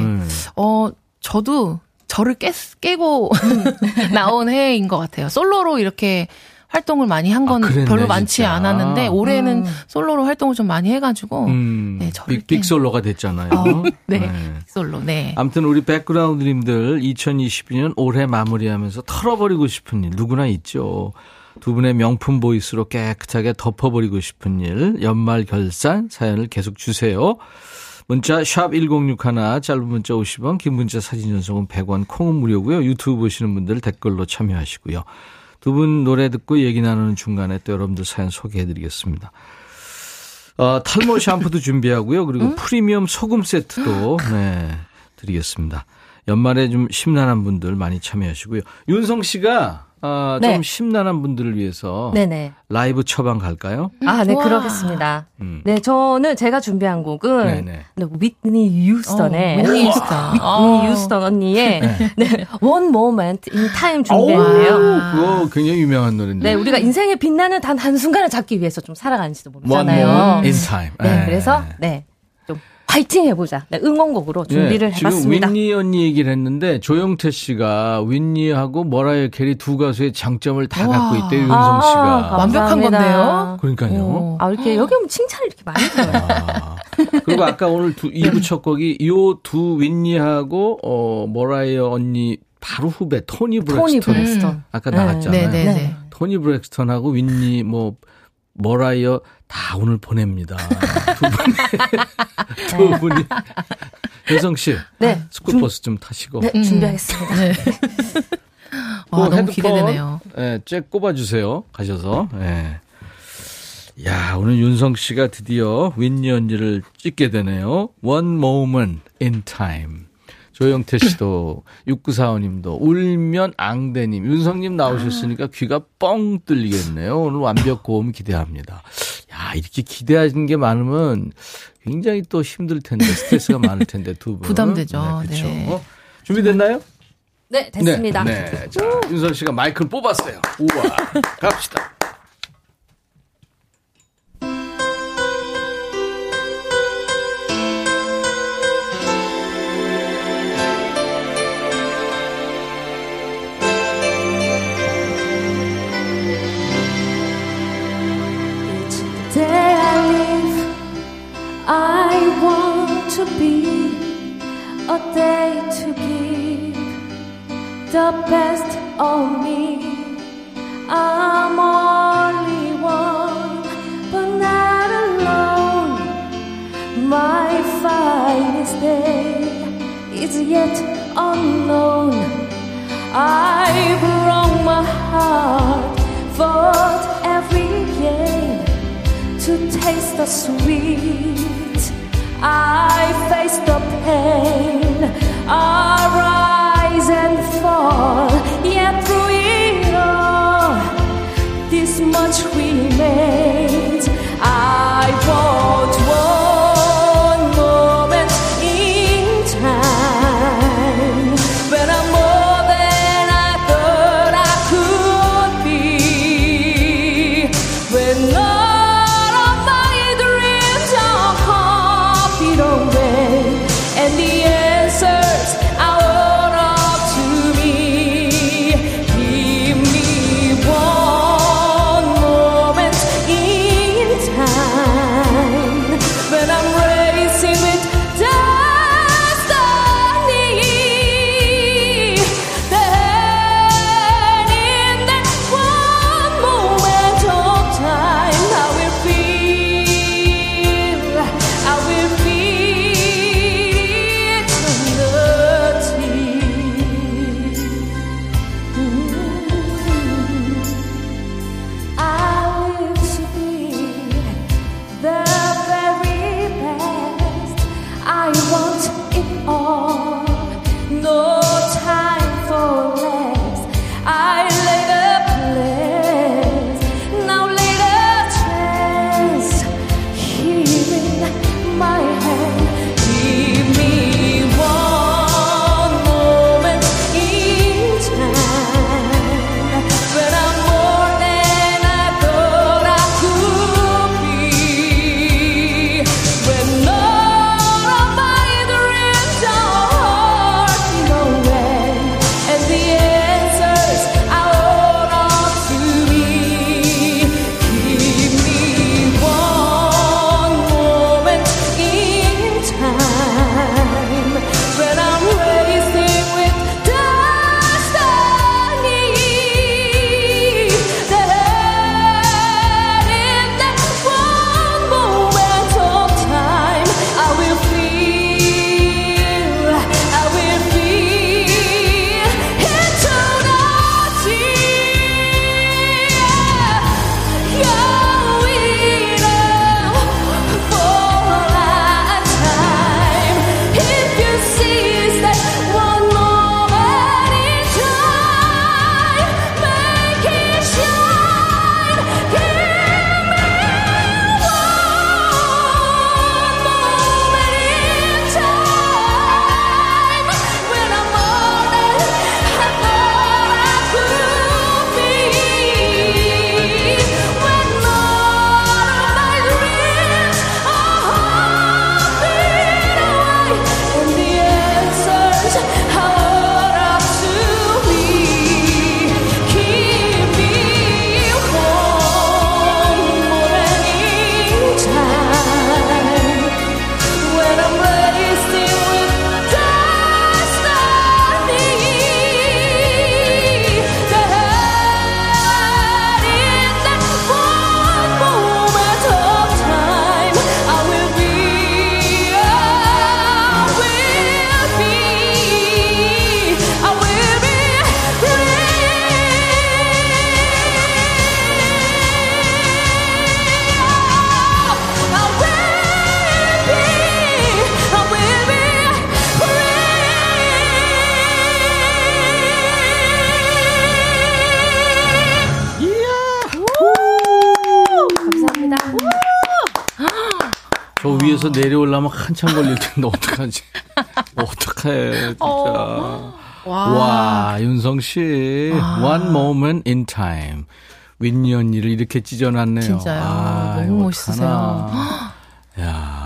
어, 저도 저를 깨, 깨고 나온 해인 것 같아요. 솔로로 이렇게 활동을 많이 한건 아, 별로 많지 진짜. 않았는데 올해는 솔로로 활동을 좀 많이 해가지고 음, 네, 저를 빅, 빅 솔로가 됐잖아요. 어, 네. 솔로 네. 아무튼 우리 백그라운드님들 2022년 올해 마무리하면서 털어버리고 싶은 일 누구나 있죠. 두 분의 명품 보이스로 깨끗하게 덮어버리고 싶은 일 연말 결산 사연을 계속 주세요. 문자 샵 1061, 짧은 문자 50원, 긴 문자 사진 전송은 100원, 콩은 무료고요. 유튜브 보시는 분들 댓글로 참여하시고요. 두 분 노래 듣고 얘기 나누는 중간에 또 여러분들 사연 소개해드리겠습니다. 어, 탈모 샴푸도 준비하고요. 그리고 프리미엄 소금 세트도 네, 드리겠습니다. 연말에 좀 심란한 분들 많이 참여하시고요. 윤성 씨가 아, 좀 네. 심란한 분들을 위해서 네네. 라이브 처방 갈까요? 아, 네, 우와. 그러겠습니다. 음. 네, 저는 제가 준비한 곡은 네네. 네, 위트니 유스턴의 어, 위트니. 위트니 어. 유스턴 언니의 네, One Moment in Time 아우, 준비했는데요. 그거 굉장히 유명한 노래인데. 네, 우리가 인생에 빛나는 단 한 순간을 잡기 위해서 좀 살아가는지도 One 모르잖아요. Moment in Time. 네, 네. 그래서 네, 좀 파이팅 해보자. 네, 응원곡으로 준비를 네, 지금 해봤습니다. 휘트니 언니 얘기를 했는데 조영태 씨가 휘트니하고 머라이어 캐리 두 가수의 장점을 다 갖고 있대요. 윤성 아, 씨가. 완벽한. 건데요? 그러니까요. 아, 이렇게 여기 오면 칭찬을 이렇게 많이 들어요. 아, 그리고 아까 오늘 두, 2부 첫 곡이 요 두 휘트니하고 어 머라이어 언니 바로 후배 토니 브렉스턴. 토니 브렉스턴. 아까 네. 나갔잖아요. 네, 네, 네. 토니 브렉스턴하고 휘트니 뭐 머라이어 다 오늘 보냅니다. 두 분이 두 분이 효성 씨, 네. 스쿨버스 좀 타시고 네, 준비하겠습니다. 네. 그 와, 너무 헤드폰, 기대되네요. 예, 쬐 꼽아주세요. 가셔서. 예. 야, 오늘 윤성 씨가 드디어 윈니 언니를 찍게 되네요. One moment in time. 조영태 씨도, 6945님도, 울면 앙대님, 윤성님 나오셨으니까 귀가 뻥 뚫리겠네요. 오늘 완벽 고음 기대합니다. 야, 이렇게 기대하는 게 많으면 굉장히 또 힘들 텐데, 스트레스가 많을 텐데, 두 분. 부담되죠. 네. 네. 준비됐나요? 네, 됐습니다. 네, 네. 자, 윤선 씨가 마이크를 뽑았어요. 우와. 갑시다. To be a day to give the best of me. I'm only one, but not alone. My finest day is yet unknown. I broke my heart, fought every game to taste the sweet. I face the pain, I rise and fall, yet through it all, this much remains. 한참 걸릴 텐데 어떡하지? 어떡해, 진짜. 와. 와, 윤성 씨. One moment in time. 윈니 언니를 이렇게 찢어놨네요. 진짜요. 아, 너무 멋있으세요. 야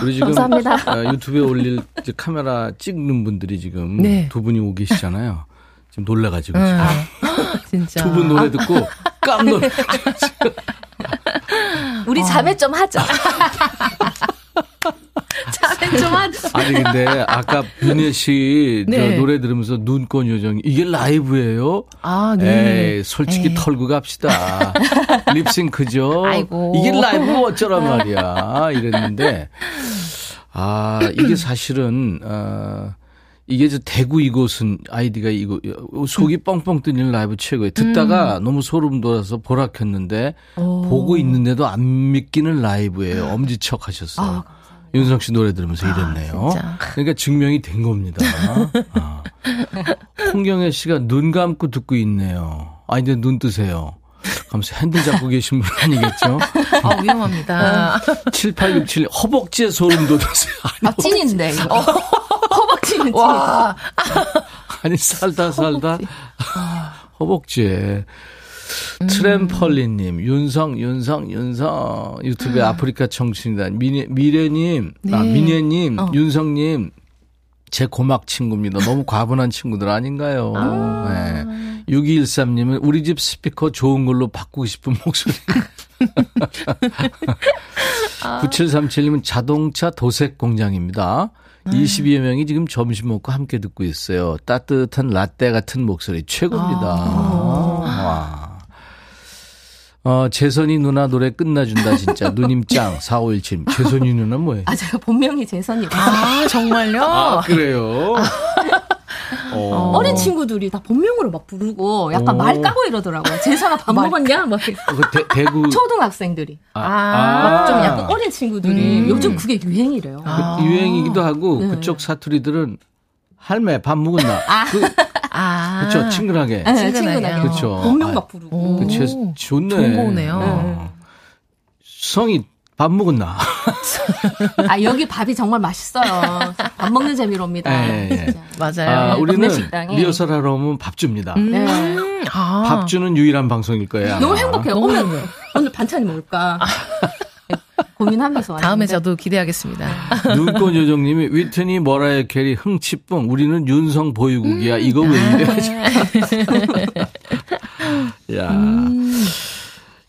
우리 지금 감사합니다. 아, 유튜브에 올릴 카메라 찍는 분들이 지금 네. 두 분이 오고 계시잖아요. 지금 놀래가지고 응. 지금 진짜. 두 분 노래 듣고 깜놀. 우리 자매 좀 하자. 아니 근데 아까 윤혜 씨 네. 저 노래 들으면서 눈꽃 요정 이게 라이브예요? 아, 네. 에이, 솔직히 에이. 털고 갑시다. 립싱크죠? 아이고. 이게 라이브 어쩌란 말이야. 이랬는데, 아, 이게 사실은, 어, 이게 저 대구 이곳은 아이디가 이거 속이 뻥뻥 뚫리는 라이브 최고예요. 듣다가 음. 너무 소름 돋아서 보라 켰는데 보고 있는데도 안 믿기는 라이브예요. 엄지척 하셨어요. 윤성 씨 노래 들으면서 이랬네요. 아. 그러니까 증명이 된 겁니다. 아. 홍경혜 씨가 눈 감고 듣고 있네요. 아, 이제 눈 뜨세요. 하면서 핸들 잡고 계신 분 아니겠죠? 아, 위험합니다. 7867 허벅지에 소름 돋으세요. 아니, 아, 찐인데, 이거. 허벅지는 찐. 와. 아니 살다 살다 허벅지에 트램펄리님, 윤성, 윤성, 윤성 유튜브에 아프리카 청춘이다. 미래, 미래님, 아, 네. 미래님, 윤성님 제 고막 친구입니다. 너무 과분한 친구들 아닌가요? 네. 6213님은 우리 집 스피커 좋은 걸로 바꾸고 싶은 목소리. 9737님은 자동차 도색 공장입니다. 22여 명이 지금 점심 먹고 함께 듣고 있어요. 따뜻한 라떼 같은 목소리 최고입니다. 와. 어, 재선이 누나 노래 끝나준다, 진짜. 누님 짱, 4517. 재선이 누나 뭐예요? 아, 제가 본명이 재선이라. 아, 정말요? 아, 그래요? 어. 어린 친구들이 다 본명으로 막 부르고 약간 오. 말 까고 이러더라고요. 재선아 밥 먹었냐? 막 이렇게. 그 대, 대구. 초등학생들이. 아, 막좀 약간 어린 친구들이 음. 요즘 그게 유행이래요. 그 유행이기도 하고 네. 그쪽 사투리들은 할매 밥 먹었나? 그, 아. 그렇죠. 친근하게. 네, 친근하게. 친근하게. 그렇죠. 본명 아, 막 부르고. 오. 그 제, 좋네. 좋은 거네요. 어. 성이 밥 먹었나? 아, 여기 밥이 정말 맛있어요. 밥 먹는 재미로입니다. 예, 예. 진짜. 맞아요. 아, 우리는 구내식당에. 리허설 하러 오면 밥 줍니다. 네. 음, 아. 밥 주는 유일한 방송일 거예요. 너무 아마. 행복해요. 오늘. 오늘 반찬이 뭘까? 고민하면서 다음에. 저도 기대하겠습니다. 눈꽃 요정님이 휘트니 머라이어 캐리 흥치뿡 우리는 윤성 보유국이야 음. 이거 왜 이래? 야 음.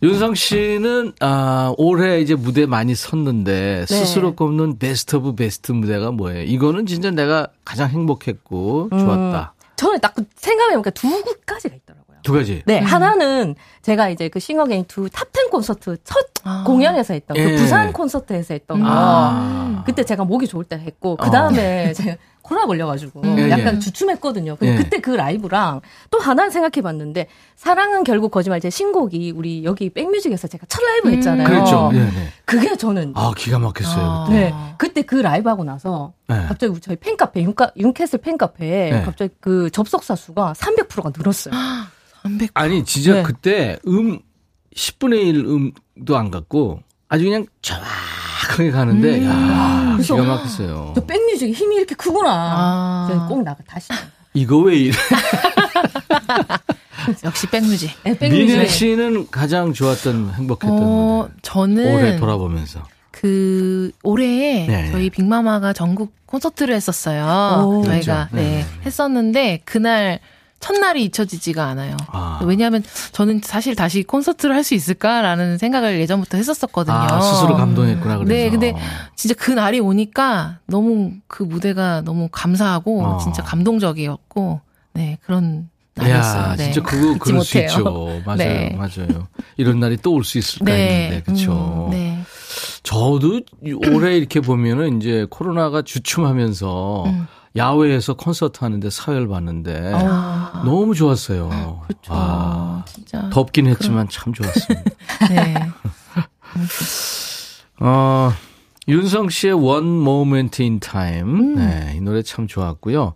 윤성 씨는 아 올해 이제 무대 많이 섰는데 네. 스스로 꼽는 best of best 무대가 뭐예요? 이거는 진짜 내가 가장 행복했고 음. 좋았다. 저는 딱그 생각해보니까 두 곡까지가. 두 가지. 네, 하나는 제가 이제 그 싱어게인 두 top 10 콘서트 첫 아. 공연에서 했던 예. 그 부산 콘서트에서 했던 거. 아. 그때 제가 목이 좋을 때 했고 그 다음에 제가 코로나 걸려가지고 예, 약간 예. 주춤했거든요. 근데 예. 그때 그 라이브랑 또 하나 생각해봤는데 사랑은 결국 거짓말 제 신곡이 우리 여기 백뮤직에서 제가 첫 라이브 했잖아요. 그렇죠. 네, 네. 그게 저는 아 기가 막혔어요. 아. 그때. 네 그때 그 라이브 하고 나서 네. 갑자기 저희 팬카페 윤카, 윤캐슬 팬카페에 네. 갑자기 그 접속사 수가 300%가 늘었어요. 300. 아니 진짜 네. 그때 음 10분의 1 음도 안 갖고 아주 그냥 정확하게 가는데 야 그래서 기가 막혔어요. 저 백뮤직이 힘이 이렇게 크구나. 아. 저는 꼭 나가 다시. 이거 왜 이래? 역시 백뮤직. 네, 민혜 백뮤직. 씨는 가장 좋았던 행복했던 어. 저는 올해 돌아보면서. 그 올해에 네. 저희 빅마마가 전국 콘서트를 했었어요. 오. 저희가 그렇죠. 네, 네. 했었는데 그날 첫날이 잊혀지지가 않아요. 아. 왜냐하면 저는 사실 다시 콘서트를 할 수 있을까라는 생각을 예전부터 했었었거든요. 아, 스스로 감동했구나 그래서. 네, 근데 진짜 그 날이 오니까 너무 그 무대가 너무 감사하고 어. 진짜 감동적이었고 네 그런 날이었어요. 야, 네. 진짜 그거 그럴 수 못해요. 있죠. 맞아요, 네. 맞아요. 이런 날이 또 올 수 있을까 했는데, 그렇죠. 음, 네. 저도 올해 이렇게 보면은 이제 코로나가 주춤하면서 음. 야외에서 콘서트 하는데 사회를 봤는데 아, 너무 좋았어요. 그렇죠. 아, 진짜. 덥긴 했지만 참 좋았습니다. 네. 어, 윤성 씨의 One Moment in Time. 음. 네, 이 노래 참 좋았고요.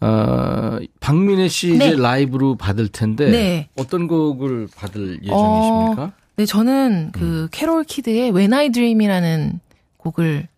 어, 박민혜 씨 이제 네. 라이브로 받을 텐데 네. 어떤 곡을 받을 예정이십니까? 네, 저는 그 캐롤 키드의 When I Dream이라는 곡을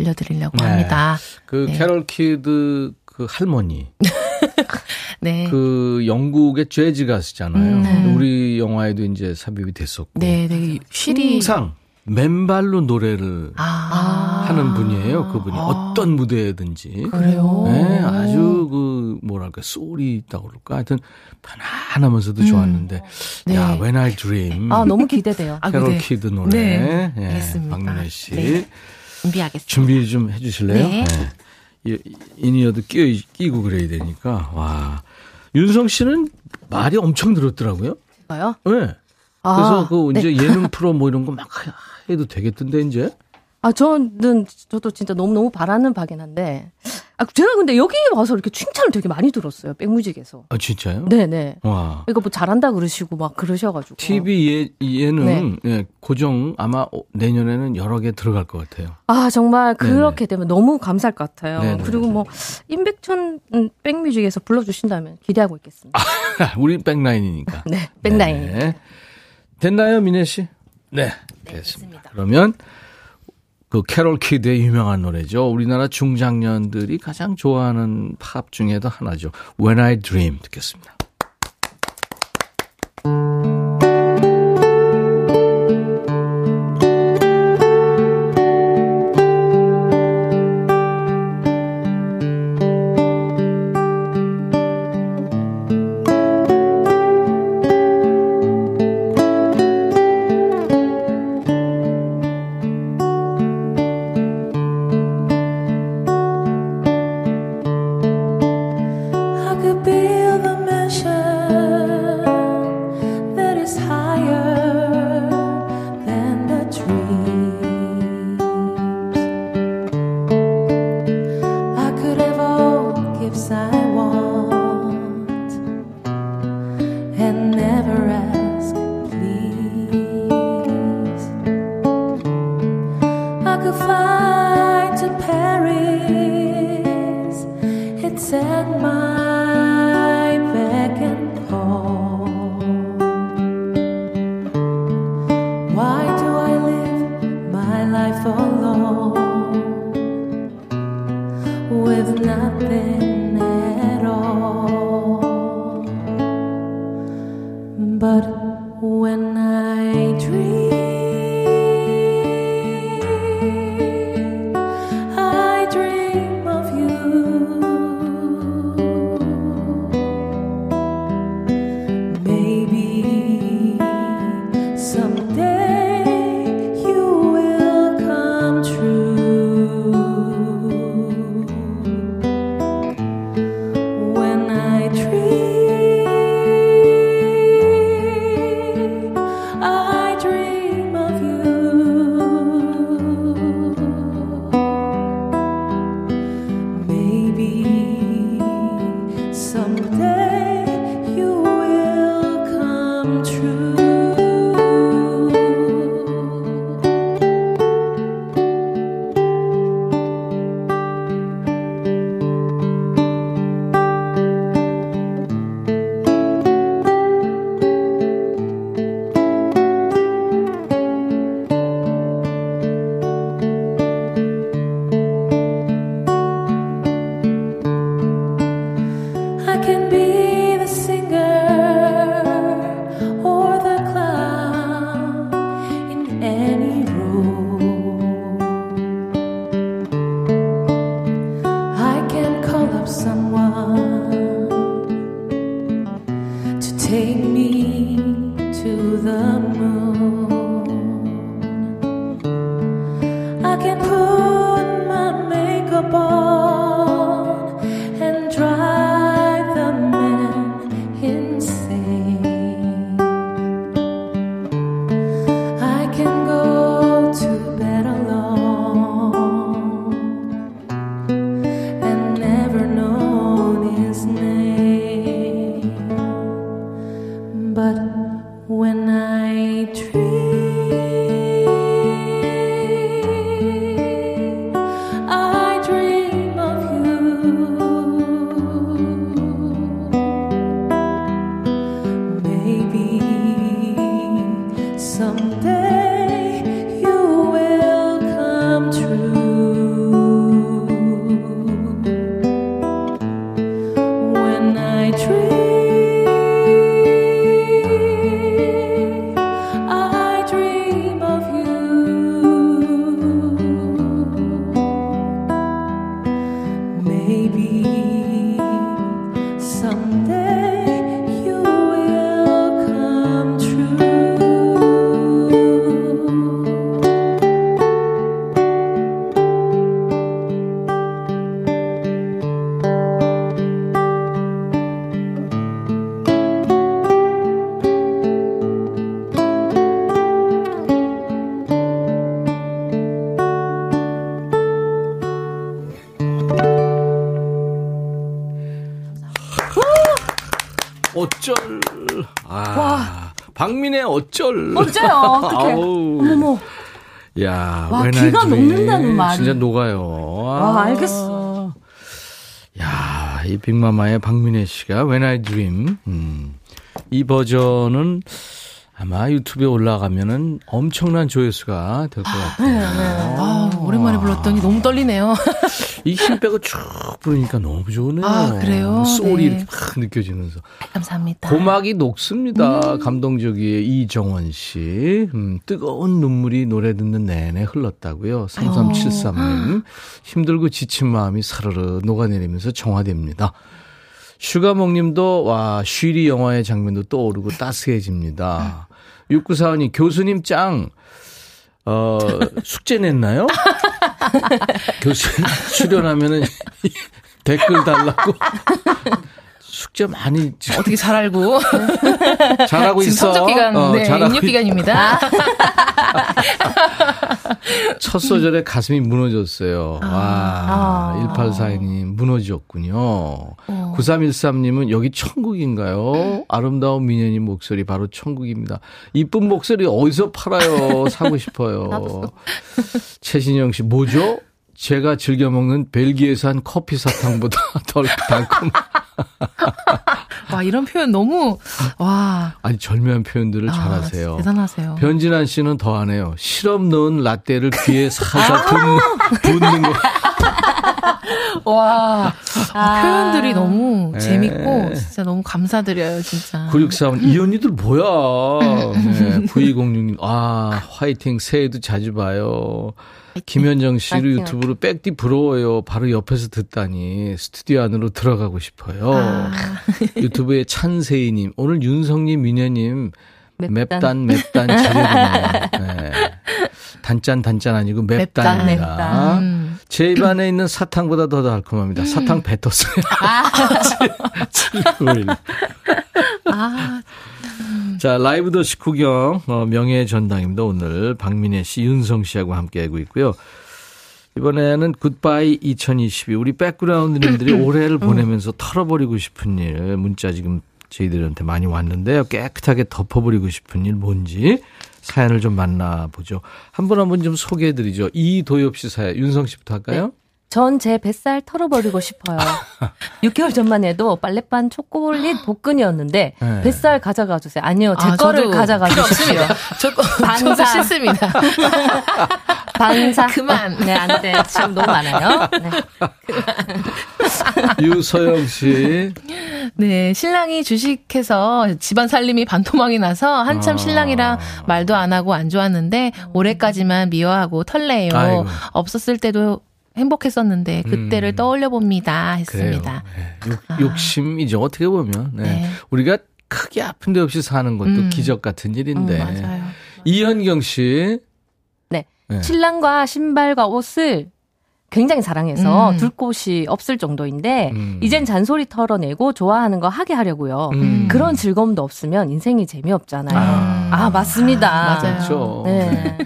들려드리려고 네. 합니다. 그 네. 캐럴 키드 그 할머니 네. 그 영국의 재즈 가수잖아요. 음, 네. 우리 영화에도 이제 삽입이 됐었고 네, 네. 쉬리. 항상 맨발로 노래를 아. 하는 분이에요. 그분이 아. 어떤 무대든지. 그래요? 네, 아주 그 뭐랄까 소울이 있다고 그럴까. 하여튼 편안하면서도 좋았는데 네. 야, When I Dream. 아, 너무 기대돼요. 아, 캐롤 네. 키드 노래. 네, 예, 알겠습니다. 박민혜 씨. 네. 준비하겠습니다. 준비 좀 해주실래요? 네. 이- in-ear도 끼, 끼고 그래야 되니까. 와. 윤성 씨는 말이 엄청 늘었더라고요. 가요? 네. 그래서 아, 그 이제 네. 예능 프로 뭐 이런 거 막 해도 되겠던데, 이제? 아, 저는, 저도 진짜 너무너무 바라는 바긴 한데. 아, 제가 근데 여기 와서 이렇게 칭찬을 되게 많이 들었어요. 백뮤직에서. 아, 진짜요? 네네. 와. 이거 뭐 잘한다 그러시고 막 그러셔가지고. TV 예, 예능 네. 예, 고정 아마 어, 내년에는 여러 개 들어갈 것 같아요. 아, 정말 그렇게 되면 너무 감사할 것 같아요. 네네. 그리고 뭐, 임백천 음, 백뮤직에서 불러주신다면 기대하고 있겠습니다. 우리 백라인이니까. 네, 백라인. 네. 됐나요, 민혜 씨? 네, 됐습니다. 그러면 그 캐롤 키드의 유명한 노래죠. 우리나라 중장년들이 가장 좋아하는 팝 중에도 하나죠. When I Dream 듣겠습니다. Could fly to Paris. It's at my beck and call. Why do I live my life alone with nothing 빅마마의 박민혜 씨가 When I Dream. 음. 이 버전은 아마 유튜브에 올라가면은 엄청난 조회수가 될 것 같아요. 아, 오랜만에 불렀더니 너무 떨리네요. 이 힘 빼고 쭉 부르니까 너무 좋네요. 아, 그래요? 소리 네. 이렇게 막 느껴지면서. 감사합니다. 고막이 녹습니다. 음. 감동적이에 이정원 씨. 음, 뜨거운 눈물이 노래 듣는 내내 흘렀다고요. 3373님. 힘들고 지친 마음이 사르르 녹아내리면서 정화됩니다. 슈가몽 님도 와 쉬리 영화의 장면도 떠오르고 따스해집니다. 6945님 교수님 짱. 어, 숙제 냈나요? 교수님 출연하면은 댓글 달라고. 숙제 많이 어떻게 잘 알고. 잘하고 있어. 성적 기간, 어, 네, 잘하고 기간입니다. 첫 소절에 가슴이 무너졌어요. 아. 와, 1842님 무너졌군요. 어. 9313님은 여기 천국인가요? 아름다운 미녀님 목소리 바로 천국입니다. 이쁜 목소리 어디서 팔아요? 사고 싶어요. 최신영 씨 뭐죠? 제가 즐겨 먹는 벨기에산 커피 사탕보다 덜 달콤. 와, 이런 표현 너무, 와. 아니 절묘한 표현들을 아, 잘하세요. 대단하세요. 변진환 씨는 더 하네요. 시럽 넣은 라떼를 귀에 살살 붓는, 붓는 거. 와. 아, 표현들이 너무 네. 재밌고, 진짜 너무 감사드려요, 진짜. 9645, 이 언니들 뭐야? 네, 9206님, 아, 화이팅, 새해도 자주 봐요. 김현정 씨를 화이팅, 유튜브로 백디 부러워요. 바로 옆에서 듣다니 스튜디오 안으로 들어가고 싶어요. 아. 유튜브에 찬세희님, 오늘 윤성님, 민현님 맵단 맵단. 맵단 제대로네요. 네. 단짠 단짠 아니고 맵단입니다. 맵단, 맵단. 음. 제 입안에 있는 사탕보다 더 달콤합니다. 사탕 뱉었어요. 칠 7951. 아, 자, 라이브 더시 구경, 어, 명예의 전당입니다. 오늘 박민혜 씨, 윤성 씨하고 함께하고 있고요. 이번에는 굿바이 2022. 우리 백그라운드님들이 올해를 보내면서 털어버리고 싶은 일, 문자 지금 저희들한테 많이 왔는데요. 깨끗하게 덮어버리고 싶은 일 뭔지 사연을 좀 만나보죠. 한 분 한 분 좀 소개해드리죠. 이도엽 씨 사연, 윤성 씨부터 할까요? 전 제 뱃살 털어버리고 싶어요. 6개월 전만 해도 빨래반 초콜릿 복근이었는데 네. 뱃살 가져가 주세요. 아니요, 제 아, 거를 가져가 주십시오. 저, 반사. 싫습니다. 반사. 그만. 네, 안 돼. 지금 너무 많아요. 네. 유서영 씨. 네, 신랑이 주식해서 집안 살림이 반토막이 나서 한참 아. 신랑이랑 말도 안 하고 안 좋았는데 올해까지만 미워하고 털래요. 아이고. 없었을 때도 행복했었는데 그때를 음. 떠올려 봅니다. 했습니다. 네. 욕, 욕심이죠. 어떻게 보면. 네. 네. 우리가 크게 아픈 데 없이 사는 것도 음. 기적 같은 일인데. 음, 맞아요. 이현경 씨. 네. 네. 신랑과 신발과 옷을 굉장히 사랑해서 음. 둘 곳이 없을 정도인데 음. 이젠 잔소리 털어내고 좋아하는 거 하게 하려고요. 음. 그런 즐거움도 없으면 인생이 재미없잖아요. 아. 아, 맞습니다. 맞아요. 그렇죠. 네.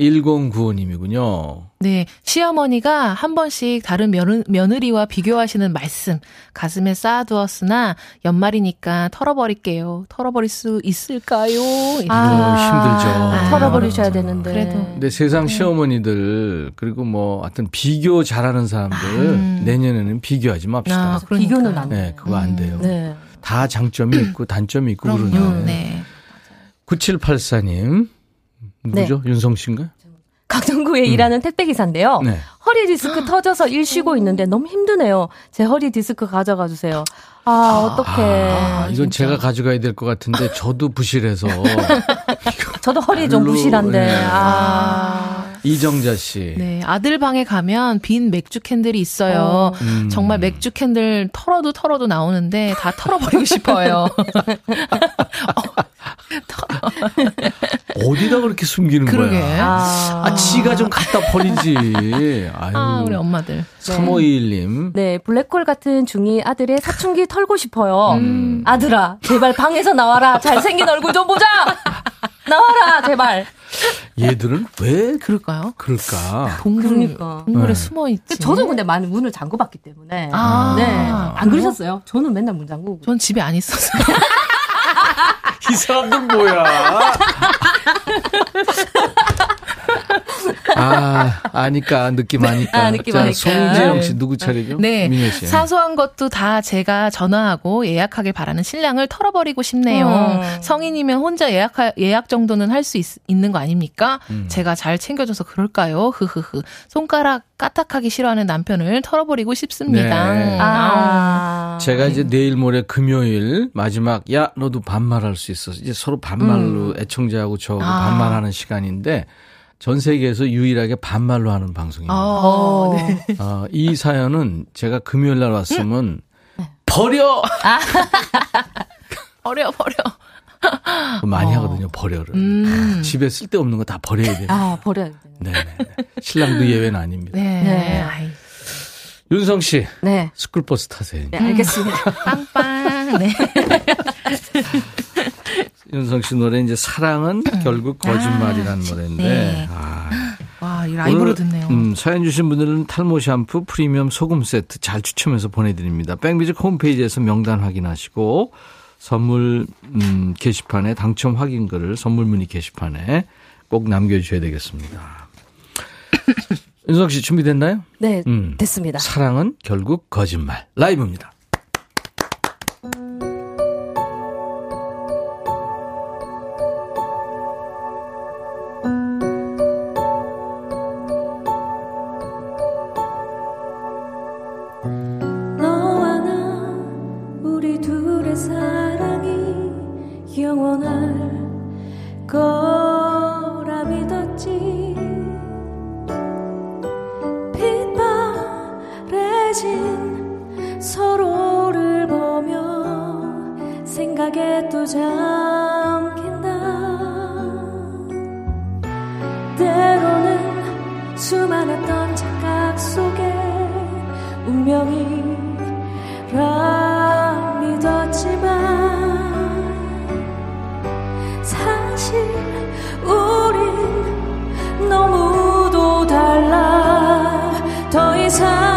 1095님이군요. 네, 시어머니가 한 번씩 다른 며느, 며느리와 비교하시는 말씀 가슴에 쌓아두었으나 연말이니까 털어버릴게요. 털어버릴 수 있을까요? 힘들죠. 아, 털어버리셔야 되는데. 그래도. 근데 세상 시어머니들 그리고 뭐 하여튼 비교 잘하는 사람들 음. 내년에는 비교하지 맙시다. 아, 그러니까요. 비교는 안 네, 그거 안 돼요. 네. 다 장점이 있고 단점이 있고 그럼요. 그러네. 네. 9784님. 누구죠? 윤성 씨인가요? 강정구에 일하는 택배 기사인데요. 네. 허리 디스크 터져서 일 쉬고 있는데 너무 힘드네요. 제 허리 디스크 가져가 주세요. 아, 어떡해. 아, 이건 제가 가져가야 될 것 같은데 저도 부실해서 저도 허리 좀 별로, 부실한데. 네. 아. 이정자 씨. 네, 아들 방에 가면 빈 맥주 캔들이 있어요. 음. 정말 맥주 캔들 털어도 털어도 나오는데 다 털어버리고 싶어요. 어 디다 그렇게 숨기는 그러게. 거야? 아. 아, 지가 좀 갖다 버리지. 아유. 아, 우리 엄마들. 3521님. 네, 블랙홀 같은 중2 아들의 사춘기 털고 싶어요. 음. 아들아, 제발 방에서 나와라. 잘생긴 얼굴 좀 보자! 나와라, 제발. 얘들은 왜 그럴까요? 그럴까? 동굴, 그러니까. 동굴에 네. 숨어 있지. 저도 근데 많이 문을 잠궈 봤기 때문에. 아. 네. 안 그러셨어요? 저는 맨날 문 잠그고. 전 집에 안 있었어요. 이 사람들 뭐야? 아, 아니까, 느낌 아니까. 아, 느낌 자, 아니까. 송지영 씨 누구 차례죠? 네. 민혜 씨. 사소한 것도 다 제가 전화하고 예약하길 바라는 신랑을 털어버리고 싶네요. 음. 성인이면 혼자 예약, 예약 정도는 할 수 있는 거 아닙니까? 음. 제가 잘 챙겨줘서 그럴까요? 흐흐흐. 손가락 까딱하기 싫어하는 남편을 털어버리고 싶습니다. 네. 아. 제가 이제 내일 모레 금요일 마지막 야 너도 반말할 수 있어 이제 서로 반말로 애청자하고 저하고 아. 반말하는 시간인데 전 세계에서 유일하게 반말로 하는 방송입니다. 어, 네. 어, 이 사연은 제가 금요일 날 왔으면 버려 버려, 버려. 많이 하거든요 버려를 음. 집에 쓸데없는 거 다 버려야 돼요. 아, 버려야 돼. 네, 네, 네. 신랑도 예외는 아닙니다. 네. 네. 아이, 윤성 씨 네. 스쿨버스 타세요. 네, 알겠습니다. 빵빵. 네. 윤성 씨 노래 이제 사랑은 결국 거짓말이라는 노래인데 네. 아, 와, 이 라이브로 듣네요. 음, 사연 주신 분들은 탈모 샴푸 프리미엄 소금 세트 잘 추첨해서 보내드립니다. 백뮤직 홈페이지에서 명단 확인하시고 선물 음, 게시판에 당첨 확인글을 선물 문의 게시판에 꼭 남겨주셔야 되겠습니다. 윤성 씨 준비됐나요? 네, 음. 됐습니다. 사랑은 결국 거짓말 라이브입니다. 생각에 또 잠긴다. 때로는 수많았던 착각 속에 운명이라 믿었지만 사실 우린 너무도 달라. 더 이상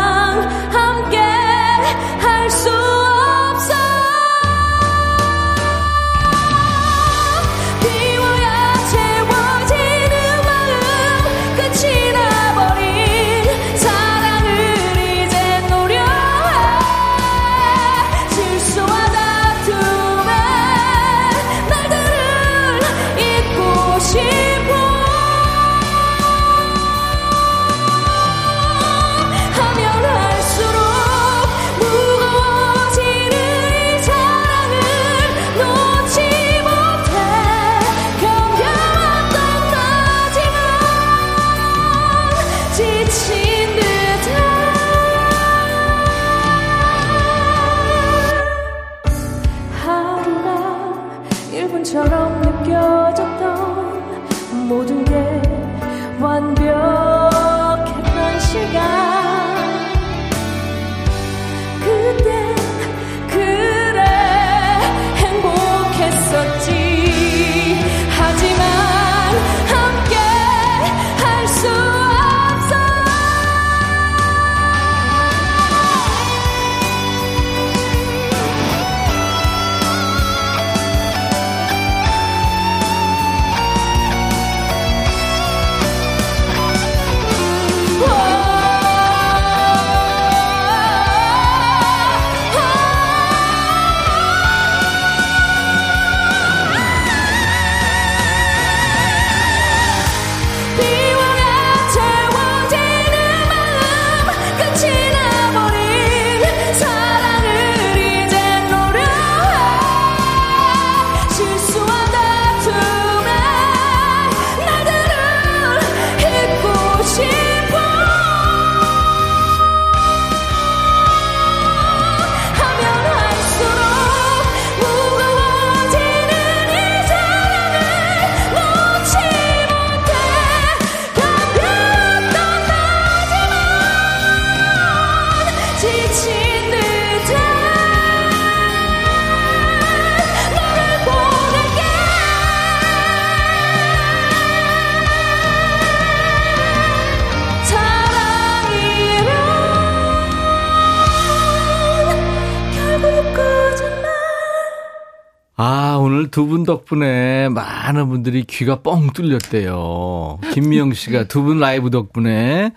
두 분 덕분에 많은 분들이 귀가 뻥 뚫렸대요. 김미영 씨가 두 분 라이브 덕분에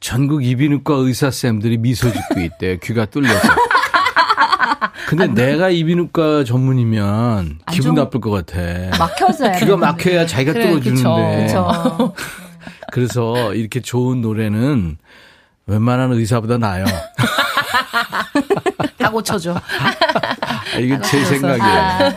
전국 이비인후과 의사쌤들이 미소 짓고 있대요. 귀가 뚫려서. 근데 내가 이비인후과 전문이면 기분 좀- 나쁠 것 같아. 막혀져야 귀가 막혀야 자기가 그래, 뚫어주는데. 그쵸. 그래서 이렇게 좋은 노래는 웬만한 의사보다 나아요. 다 고쳐줘. 아, 이게 제 생각이에요.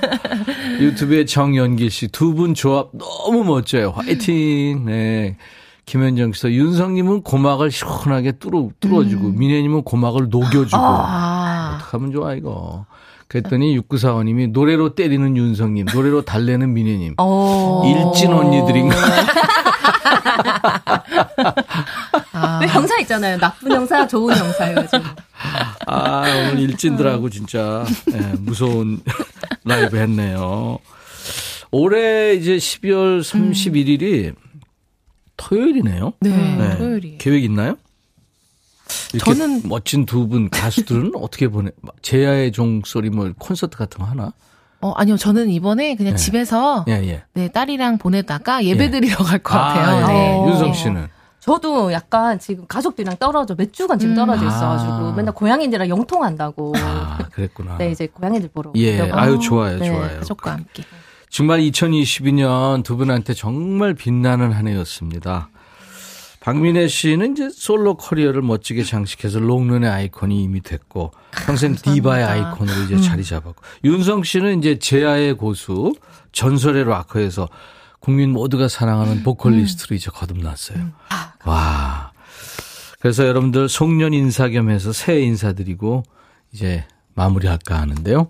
유튜브에 정연기 씨 두 분 조합 너무 멋져요. 화이팅. 네. 김현정 씨도 윤성님은 고막을 시원하게 뚫어, 뚫어주고 민혜님은 고막을 녹여주고 아. 어떡하면 좋아 이거. 그랬더니 6945님이 노래로 때리는 윤성님, 노래로 달래는 민혜님. 어. 일진 언니들인가? 아. 그 형사 있잖아요. 나쁜 형사, 좋은 형사 해가지고. 아, 오늘 일진들하고 진짜 예, 무서운 라이브 했네요. 올해 이제 12월 31일이 토요일이네요. 네, 네. 토요일이. 계획 있나요? 저는- 멋진 두 분 가수들은 어떻게 보내? 제야의 종소리 뭐 콘서트 같은 거 하나? 어, 아니요. 저는 이번에 그냥 네. 집에서 예, 예. 네, 딸이랑 보내다가 예배 예. 드리러 갈것 아, 같아요. 예. 네. 어. 윤성 씨는 저도 약간 지금 가족들이랑 떨어져 몇 주간 지금 음. 떨어져 있어가지고 아. 맨날 고양이들이랑 영통한다고. 아, 그랬구나. 네 이제 고양이들 보러. 예, 오려고. 아유 좋아요, 네. 좋아요. 가족과 함께. 정말 2022년 두 분한테 정말 빛나는 한 해였습니다. 박민혜 씨는 이제 솔로 커리어를 멋지게 장식해서 롱런의 아이콘이 이미 됐고 평생 디바의 아이콘으로 이제 자리 잡았고 윤성 씨는 이제 제아의 고수 전설의 락커에서 국민 모두가 사랑하는 보컬리스트로 이제 거듭났어요. 와. 그래서 여러분들 송년 인사 겸해서 새해 인사드리고 이제 마무리할까 하는데요.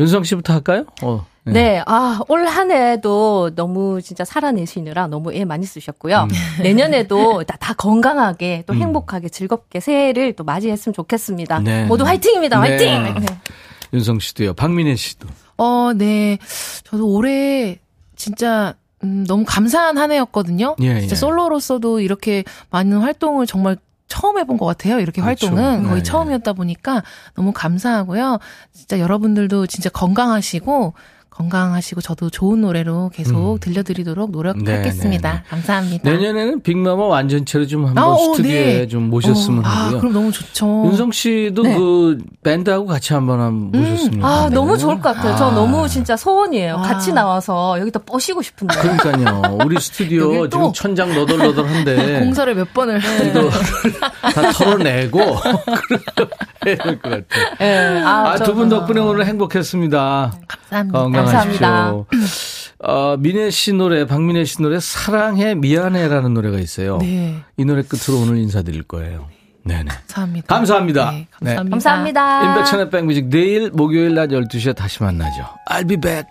윤성 씨부터 할까요? 어, 네, 아, 올 한 해도 너무 진짜 살아내시느라 너무 애 많이 쓰셨고요. 음. 내년에도 다, 다 건강하게 또 행복하게 즐겁게 새해를 또 맞이했으면 좋겠습니다. 네. 모두 화이팅입니다. 네. 화이팅! 네. 윤성 씨도요. 박민혜 씨도. 어, 네. 저도 올해 진짜 음, 너무 감사한 한 해였거든요. 예, 진짜 예. 솔로로서도 이렇게 많은 활동을 정말 처음 해본 것 같아요. 이렇게 그렇죠. 활동은 네, 거의 네. 처음이었다 보니까 너무 감사하고요. 진짜 여러분들도 진짜 건강하시고 건강하시고 저도 좋은 노래로 계속 음. 들려드리도록 네, 노력하겠습니다. 네, 네. 감사합니다. 내년에는 빅마마 완전체로 좀 한번 아, 어, 스튜디오에 네. 좀 모셨으면 어, 아, 하고요. 그럼 너무 좋죠. 윤성 씨도 네. 그 밴드하고 같이 한번 한번 모셨으면 아, 하는데. 너무 좋을 것 같아요. 저 아. 너무 진짜 소원이에요. 아. 같이 나와서 여기다 뽀시고 싶은데. 그러니까요. 우리 스튜디오 지금 천장 너덜너덜한데 공사를 몇 번을 이거 다 털어내고 해야 될 것 같아요. 예, 아, 아, 저- 두분 덕분에 오늘 행복했습니다. 감사합니다. 건강하십시오. 감사합니다. 어, 민혜 씨 노래, 박민혜 씨 노래 사랑해 미안해라는 노래가 있어요. 네, 이 노래 끝으로 오늘 인사드릴 거예요. 네네. 감사합니다. 감사합니다. 네, 감사합니다. 감사합니다. 인백천의 백뮤직 내일 목요일 낮 12시에 다시 만나죠. I'll be back.